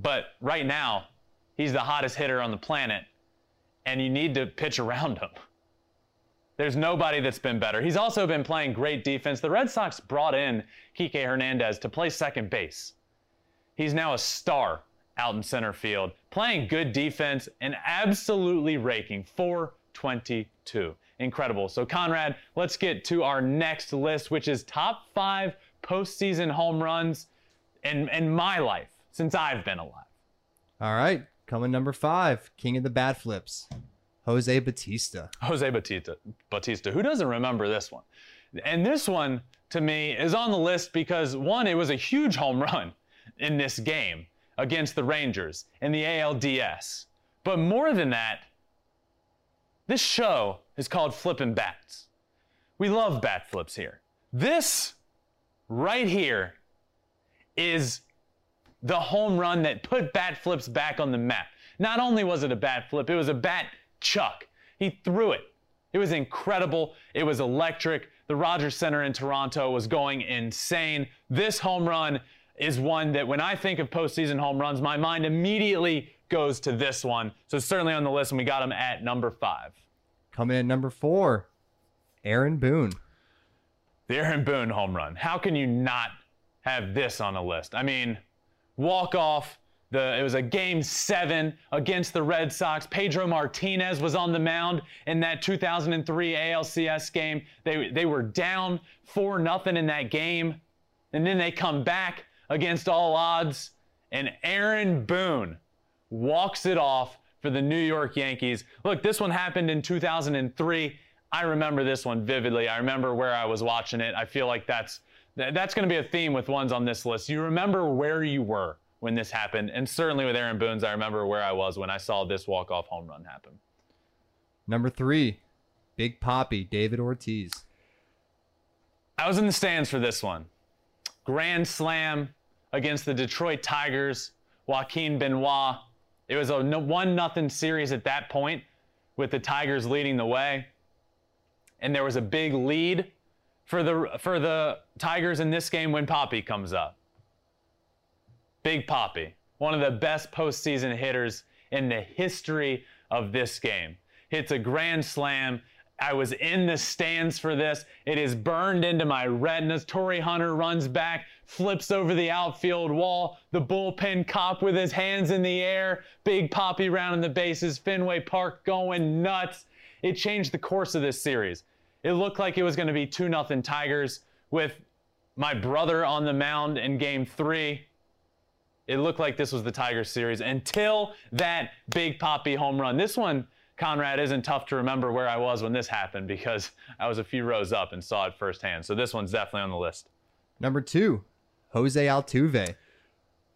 But right now, he's the hottest hitter on the planet, and you need to pitch around him. There's nobody that's been better. He's also been playing great defense. The Red Sox brought in Kike Hernandez to play second base. He's now a star out in center field, playing good defense and absolutely raking 422. Incredible. So, Conrad, let's get to our next list, which is top five postseason home runs in, in my life since I've been alive. All right. Coming number five, King of the Bat Flips, Jose Bautista. Jose Bautista. Bautista. Who doesn't remember this one? And this one, to me, is on the list because one, it was a huge home run in this game against the Rangers in the ALDS. But more than that, this show is called Flippin' Bats. We love bat flips here. This right here is the home run that put bat flips back on the map. Not only was it a bat flip, it was a bat chuck. He threw it. It was incredible. It was electric. The Rogers Center in Toronto was going insane. This home run is one that when I think of postseason home runs, my mind immediately goes to this one. So certainly on the list, and we got him at number five. Coming in number four, Aaron Boone. The Aaron Boone home run. How can you not have this on a list? I mean, walk off. The, it was a game seven against the Red Sox. Pedro Martinez was on the mound in that 2003 ALCS game. They, they were down 4 nothing in that game. And then they come back against all odds, and Aaron Boone walks it off for the New York Yankees. Look, this one happened in 2003. I remember this one vividly. I remember where I was watching it. I feel like that's that's going to be a theme with ones on this list. You remember where you were when this happened, and certainly with Aaron Boone's, I remember where I was when I saw this walk-off home run happen. Number three, Big Papi, David Ortiz. I was in the stands for this one. Grand slam, against the Detroit Tigers, Joaquin Benoit. It was a 1 nothing series at that point with the Tigers leading the way. And there was a big lead for the for the Tigers in this game when Papi comes up. Big Papi, one of the best postseason hitters in the history of this game. Hits a grand slam I was in the stands for this. It is burned into my retinas. Torii Hunter runs back, flips over the outfield wall. The bullpen cop with his hands in the air. Big Papi rounding the bases. Fenway Park going nuts. It changed the course of this series. It looked like it was going to be 2 0 Tigers with my brother on the mound in game three. It looked like this was the Tigers series until that Big Papi home run. This one, Conrad, isn't tough to remember where I was when this happened because I was a few rows up and saw it firsthand. So this one's definitely on the list. Number two, Jose Altuve.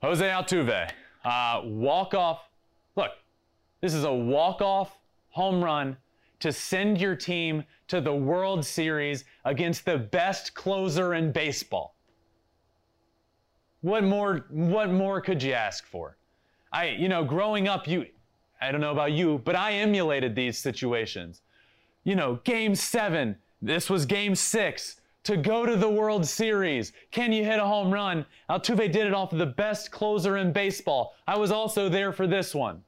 Jose Altuve, uh, walk off. Look, this is a walk off home run to send your team to the World Series against the best closer in baseball. What more what more could you ask for? I you know, growing up you I don't know about you, but I emulated these situations. You know, game 7, this was game 6 to go to the World Series. Can you hit a home run? Altuve did it off of the best closer in baseball. I was also there for this one.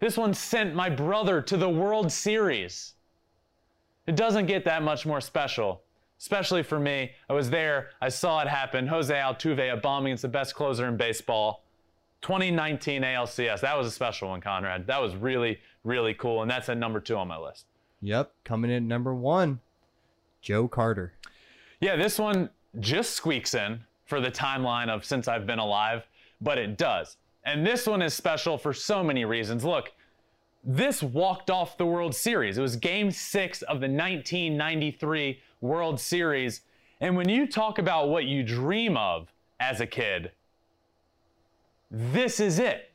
This one sent my brother to the World Series. It doesn't get that much more special, especially for me. I was there, I saw it happen. Jose Altuve, a bomb against the best closer in baseball. 2019 ALCS. That was a special one, Conrad. That was really, really cool. And that's at number two on my list. Yep, coming in number one, Joe Carter. Yeah, this one just squeaks in for the timeline of since I've been alive, but it does. And this one is special for so many reasons. Look, this walked off the World Series. It was game six of the 1993 World Series. And when you talk about what you dream of as a kid, this is it.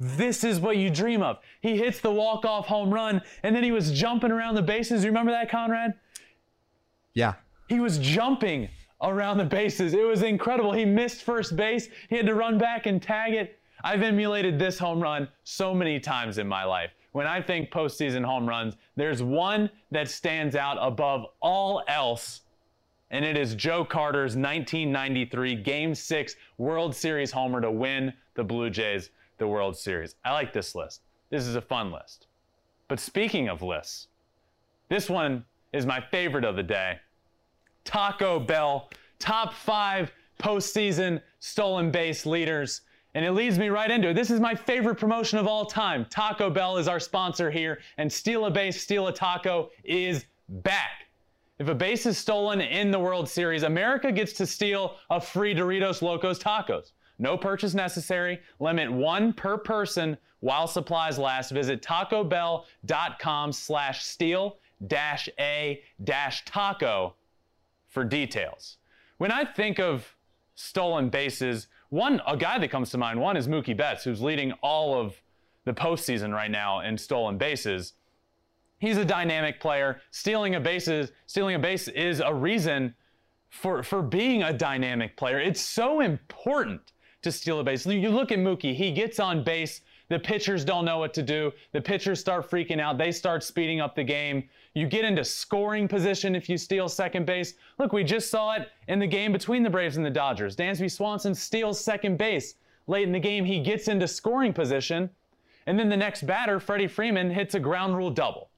This is what you dream of. He hits the walk-off home run, and then he was jumping around the bases. You remember that, Conrad? Yeah. He was jumping around the bases. It was incredible. He missed first base. He had to run back and tag it. I've emulated this home run so many times in my life. When I think postseason home runs, there's one that stands out above all else, and it is Joe Carter's 1993 Game 6 World Series homer to win the Blue Jays the World Series. I like this list. This is a fun list. But speaking of lists, this one is my favorite of the day. Taco Bell, top five postseason stolen base leaders. And it leads me right into it. This is my favorite promotion of all time. Taco Bell is our sponsor here, and Steal a Base, Steal a Taco is back. If a base is stolen in the World Series, America gets to steal a free Doritos Locos Tacos. No purchase necessary. Limit one per person while supplies last. Visit tacobell.com slash steal a dash taco for details. When I think of stolen bases, one a guy that comes to mind, one is Mookie Betts, who's leading all of the postseason right now in stolen bases. He's a dynamic player. Stealing a bases, stealing a base is a reason for, for being a dynamic player. It's so important to steal a base. You look at Mookie, he gets on base. The pitchers don't know what to do. The pitchers start freaking out. They start speeding up the game. You get into scoring position if you steal second base. Look, we just saw it in the game between the Braves and the Dodgers. Dansby Swanson steals second base. Late in the game, he gets into scoring position. And then the next batter, Freddie Freeman, hits a ground rule double.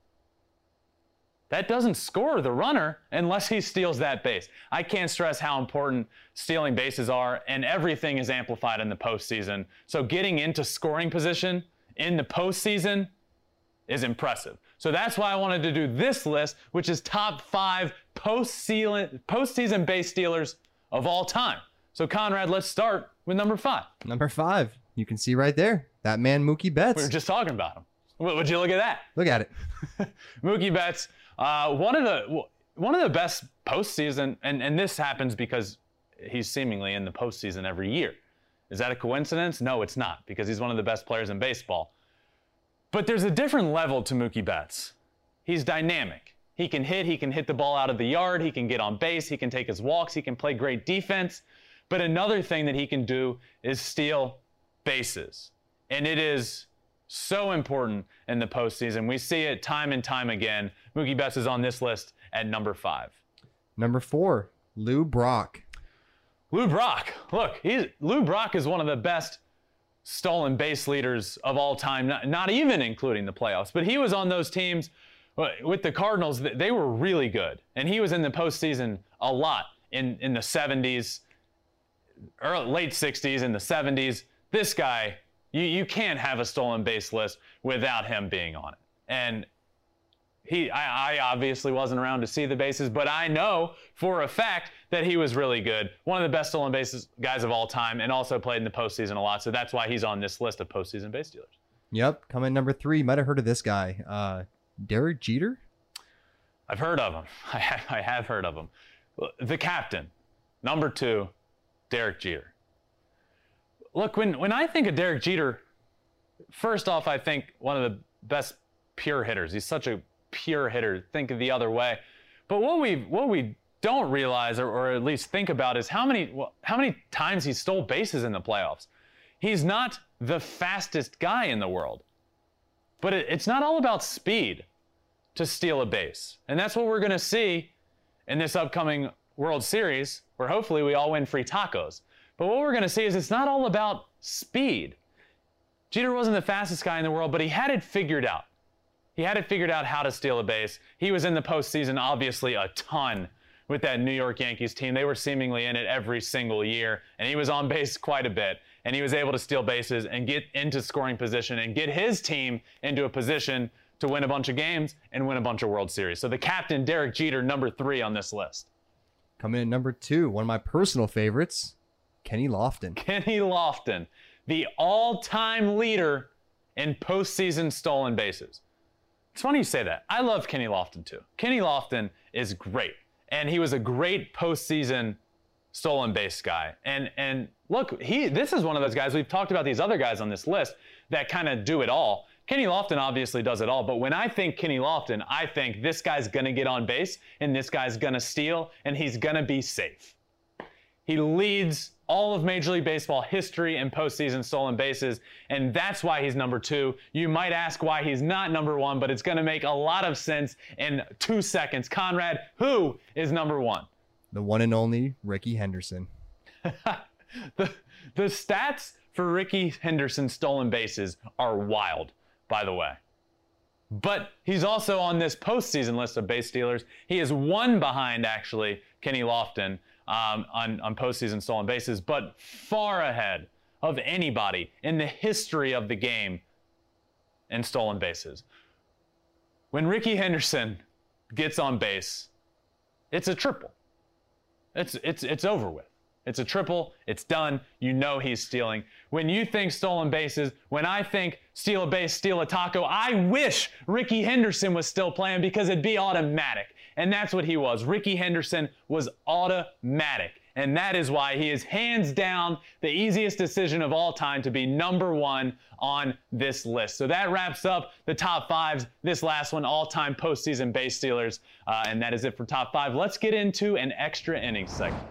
That doesn't score the runner unless he steals that base. I can't stress how important stealing bases are, and everything is amplified in the postseason. So getting into scoring position in the postseason is impressive. So that's why I wanted to do this list, which is top five postseason base stealers of all time. So Conrad, let's start with number five. Number five, you can see right there, that man Mookie Betts. We were just talking about him. Would you look at that? Look at it. Mookie Betts, uh, one of the one of the best postseason, and and this happens because he's seemingly in the postseason every year. Is that a coincidence? No, it's not, because he's one of the best players in baseball. But there's a different level to Mookie Betts. He's dynamic. He can hit, he can hit the ball out of the yard, he can get on base, he can take his walks, he can play great defense. But another thing that he can do is steal bases. And it is so important in the postseason. We see it time and time again. Mookie Betts is on this list at number five. Number four, Lou Brock. Lou Brock. Look, he's, Lou Brock is one of the best stolen base leaders of all time, not, not even including the playoffs. But he was on those teams with the Cardinals. They were really good. And he was in the postseason a lot in, in the 70s, early, late 60s, in the 70s. This guy you, you can't have a stolen base list without him being on it. And he I, I, obviously wasn't around to see the bases, but I know for a fact that he was really good. One of the best stolen bases guys of all time, and also played in the postseason a lot. So that's why he's on this list of postseason base stealers. Yep, coming number three. Might have heard of this guy, uh, Derek Jeter. I've heard of him. I have, I have heard of him. The captain, number two, Derek Jeter. Look, when when I think of Derek Jeter, first off, I think one of the best pure hitters. He's such a pure hitter. Think of the other way. But what we what we don't realize, or, or at least think about, is how many how many times he stole bases in the playoffs. He's not the fastest guy in the world, but it, it's not all about speed to steal a base, and that's what we're going to see in this upcoming World Series, where hopefully we all win free tacos. But what we're going to see is it's not all about speed. Jeter wasn't the fastest guy in the world, but he had it figured out. He had it figured out how to steal a base. He was in the postseason, obviously, a ton with that New York Yankees team. They were seemingly in it every single year, and he was on base quite a bit. And he was able to steal bases and get into scoring position and get his team into a position to win a bunch of games and win a bunch of World Series. So the captain, Derek Jeter, number three on this list. Coming in number two, one of my personal favorites, Kenny Lofton. Kenny Lofton, the all time leader in postseason stolen bases. It's funny you say that. I love Kenny Lofton too. Kenny Lofton is great, and he was a great postseason stolen base guy. And and look, he this is one of those guys we've talked about these other guys on this list that kind of do it all. Kenny Lofton obviously does it all, but when I think Kenny Lofton, I think this guy's gonna get on base and this guy's gonna steal and he's gonna be safe. He leads all of Major League Baseball history and postseason stolen bases, and that's why he's number two. You might ask why he's not number one, but it's going to make a lot of sense in two seconds. Conrad, who is number one? The one and only Rickey Henderson. the, the stats for Rickey Henderson's stolen bases are wild, by the way. But he's also on this postseason list of base stealers. He is one behind, actually, Kenny Lofton um, on, on postseason stolen bases, but far ahead of anybody in the history of the game in stolen bases. When Rickey Henderson gets on base, it's a triple. It's, it's, it's over with. It's a triple. It's done. You know he's stealing. When you think stolen bases, when I think steal a base, steal a taco, I wish Rickey Henderson was still playing because it'd be automatic. And that's what he was. Rickey Henderson was automatic. And that is why he is hands down the easiest decision of all time to be number one on this list. So that wraps up the top fives. This last one, all time postseason base stealers. Uh, and that is it for top five. Let's get into an extra innings segment.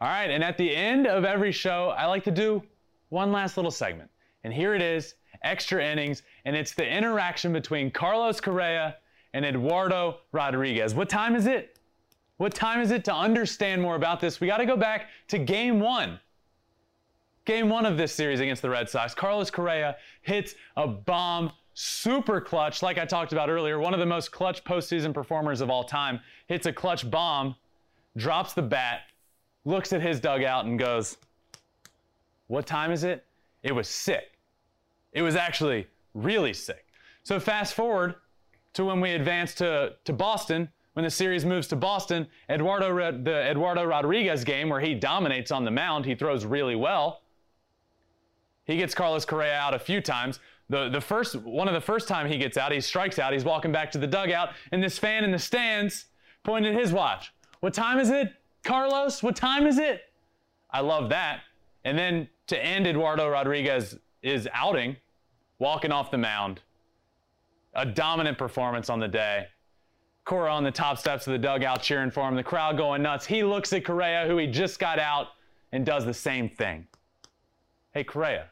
All right. And at the end of every show, I like to do one last little segment. And here it is extra innings. And it's the interaction between Carlos Correa and Eduardo Rodriguez. What time is it? What time is it to understand more about this? We got to go back to game one. Game one of this series against the Red Sox. Carlos Correa hits a bomb, super clutch, like I talked about earlier, one of the most clutch postseason performers of all time. Hits a clutch bomb, drops the bat, looks at his dugout, and goes, What time is it? It was sick. It was actually really sick. So fast forward to when we advance to, to Boston, when the series moves to Boston, Eduardo, the Eduardo Rodriguez game where he dominates on the mound, he throws really well. He gets Carlos Correa out a few times. The, the first one of the first time he gets out, he strikes out, he's walking back to the dugout, and this fan in the stands pointed his watch. What time is it? Carlos, what time is it? I love that. And then to end Eduardo Rodriguez is outing, walking off the mound, a dominant performance on the day. Cora on the top steps of the dugout cheering for him, the crowd going nuts. He looks at Correa, who he just got out, and does the same thing. Hey, Correa,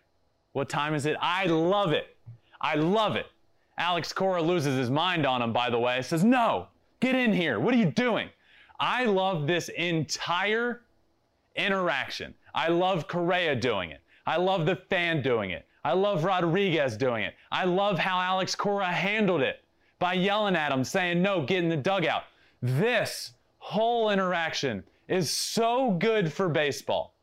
what time is it? I love it. I love it. Alex Cora loses his mind on him, by the way, says, No, get in here. What are you doing? I love this entire interaction. I love Correa doing it. I love the fan doing it. I love Rodriguez doing it. I love how Alex Cora handled it by yelling at him, saying, No, get in the dugout. This whole interaction is so good for baseball.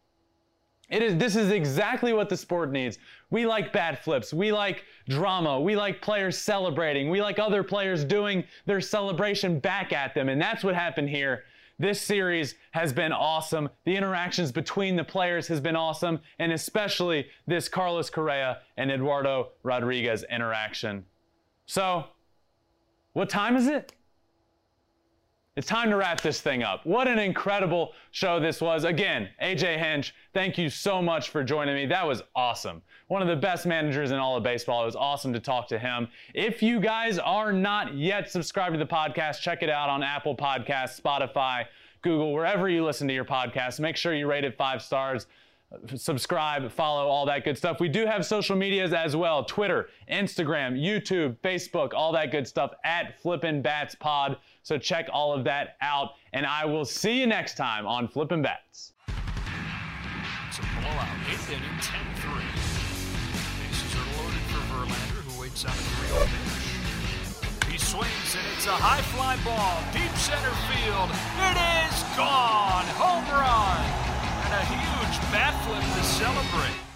It is, this is exactly what the sport needs. We like bat flips. We like drama. We like players celebrating. We like other players doing their celebration back at them. And that's what happened here. This series has been awesome. The interactions between the players has been awesome, and especially this Carlos Correa and Eduardo Rodriguez interaction. So, what time is it? It's time to wrap this thing up. What an incredible show this was. Again, AJ Hinch, thank you so much for joining me. That was awesome. One of the best managers in all of baseball. It was awesome to talk to him. If you guys are not yet subscribed to the podcast, check it out on Apple Podcasts, Spotify, Google, wherever you listen to your podcast. Make sure you rate it five stars subscribe, follow, all that good stuff. We do have social medias as well Twitter, Instagram, YouTube, Facebook, all that good stuff at Flippin' Bats Pod. So check all of that out. And I will see you next time on Flippin' Bats. It's a blowout. Eighth inning, 10 3. Bases are loaded for Verlander, who waits on a 3 0 pitch. He swings, and it's a high fly ball, deep center field. It is gone! Home run! and a huge bat flip to celebrate.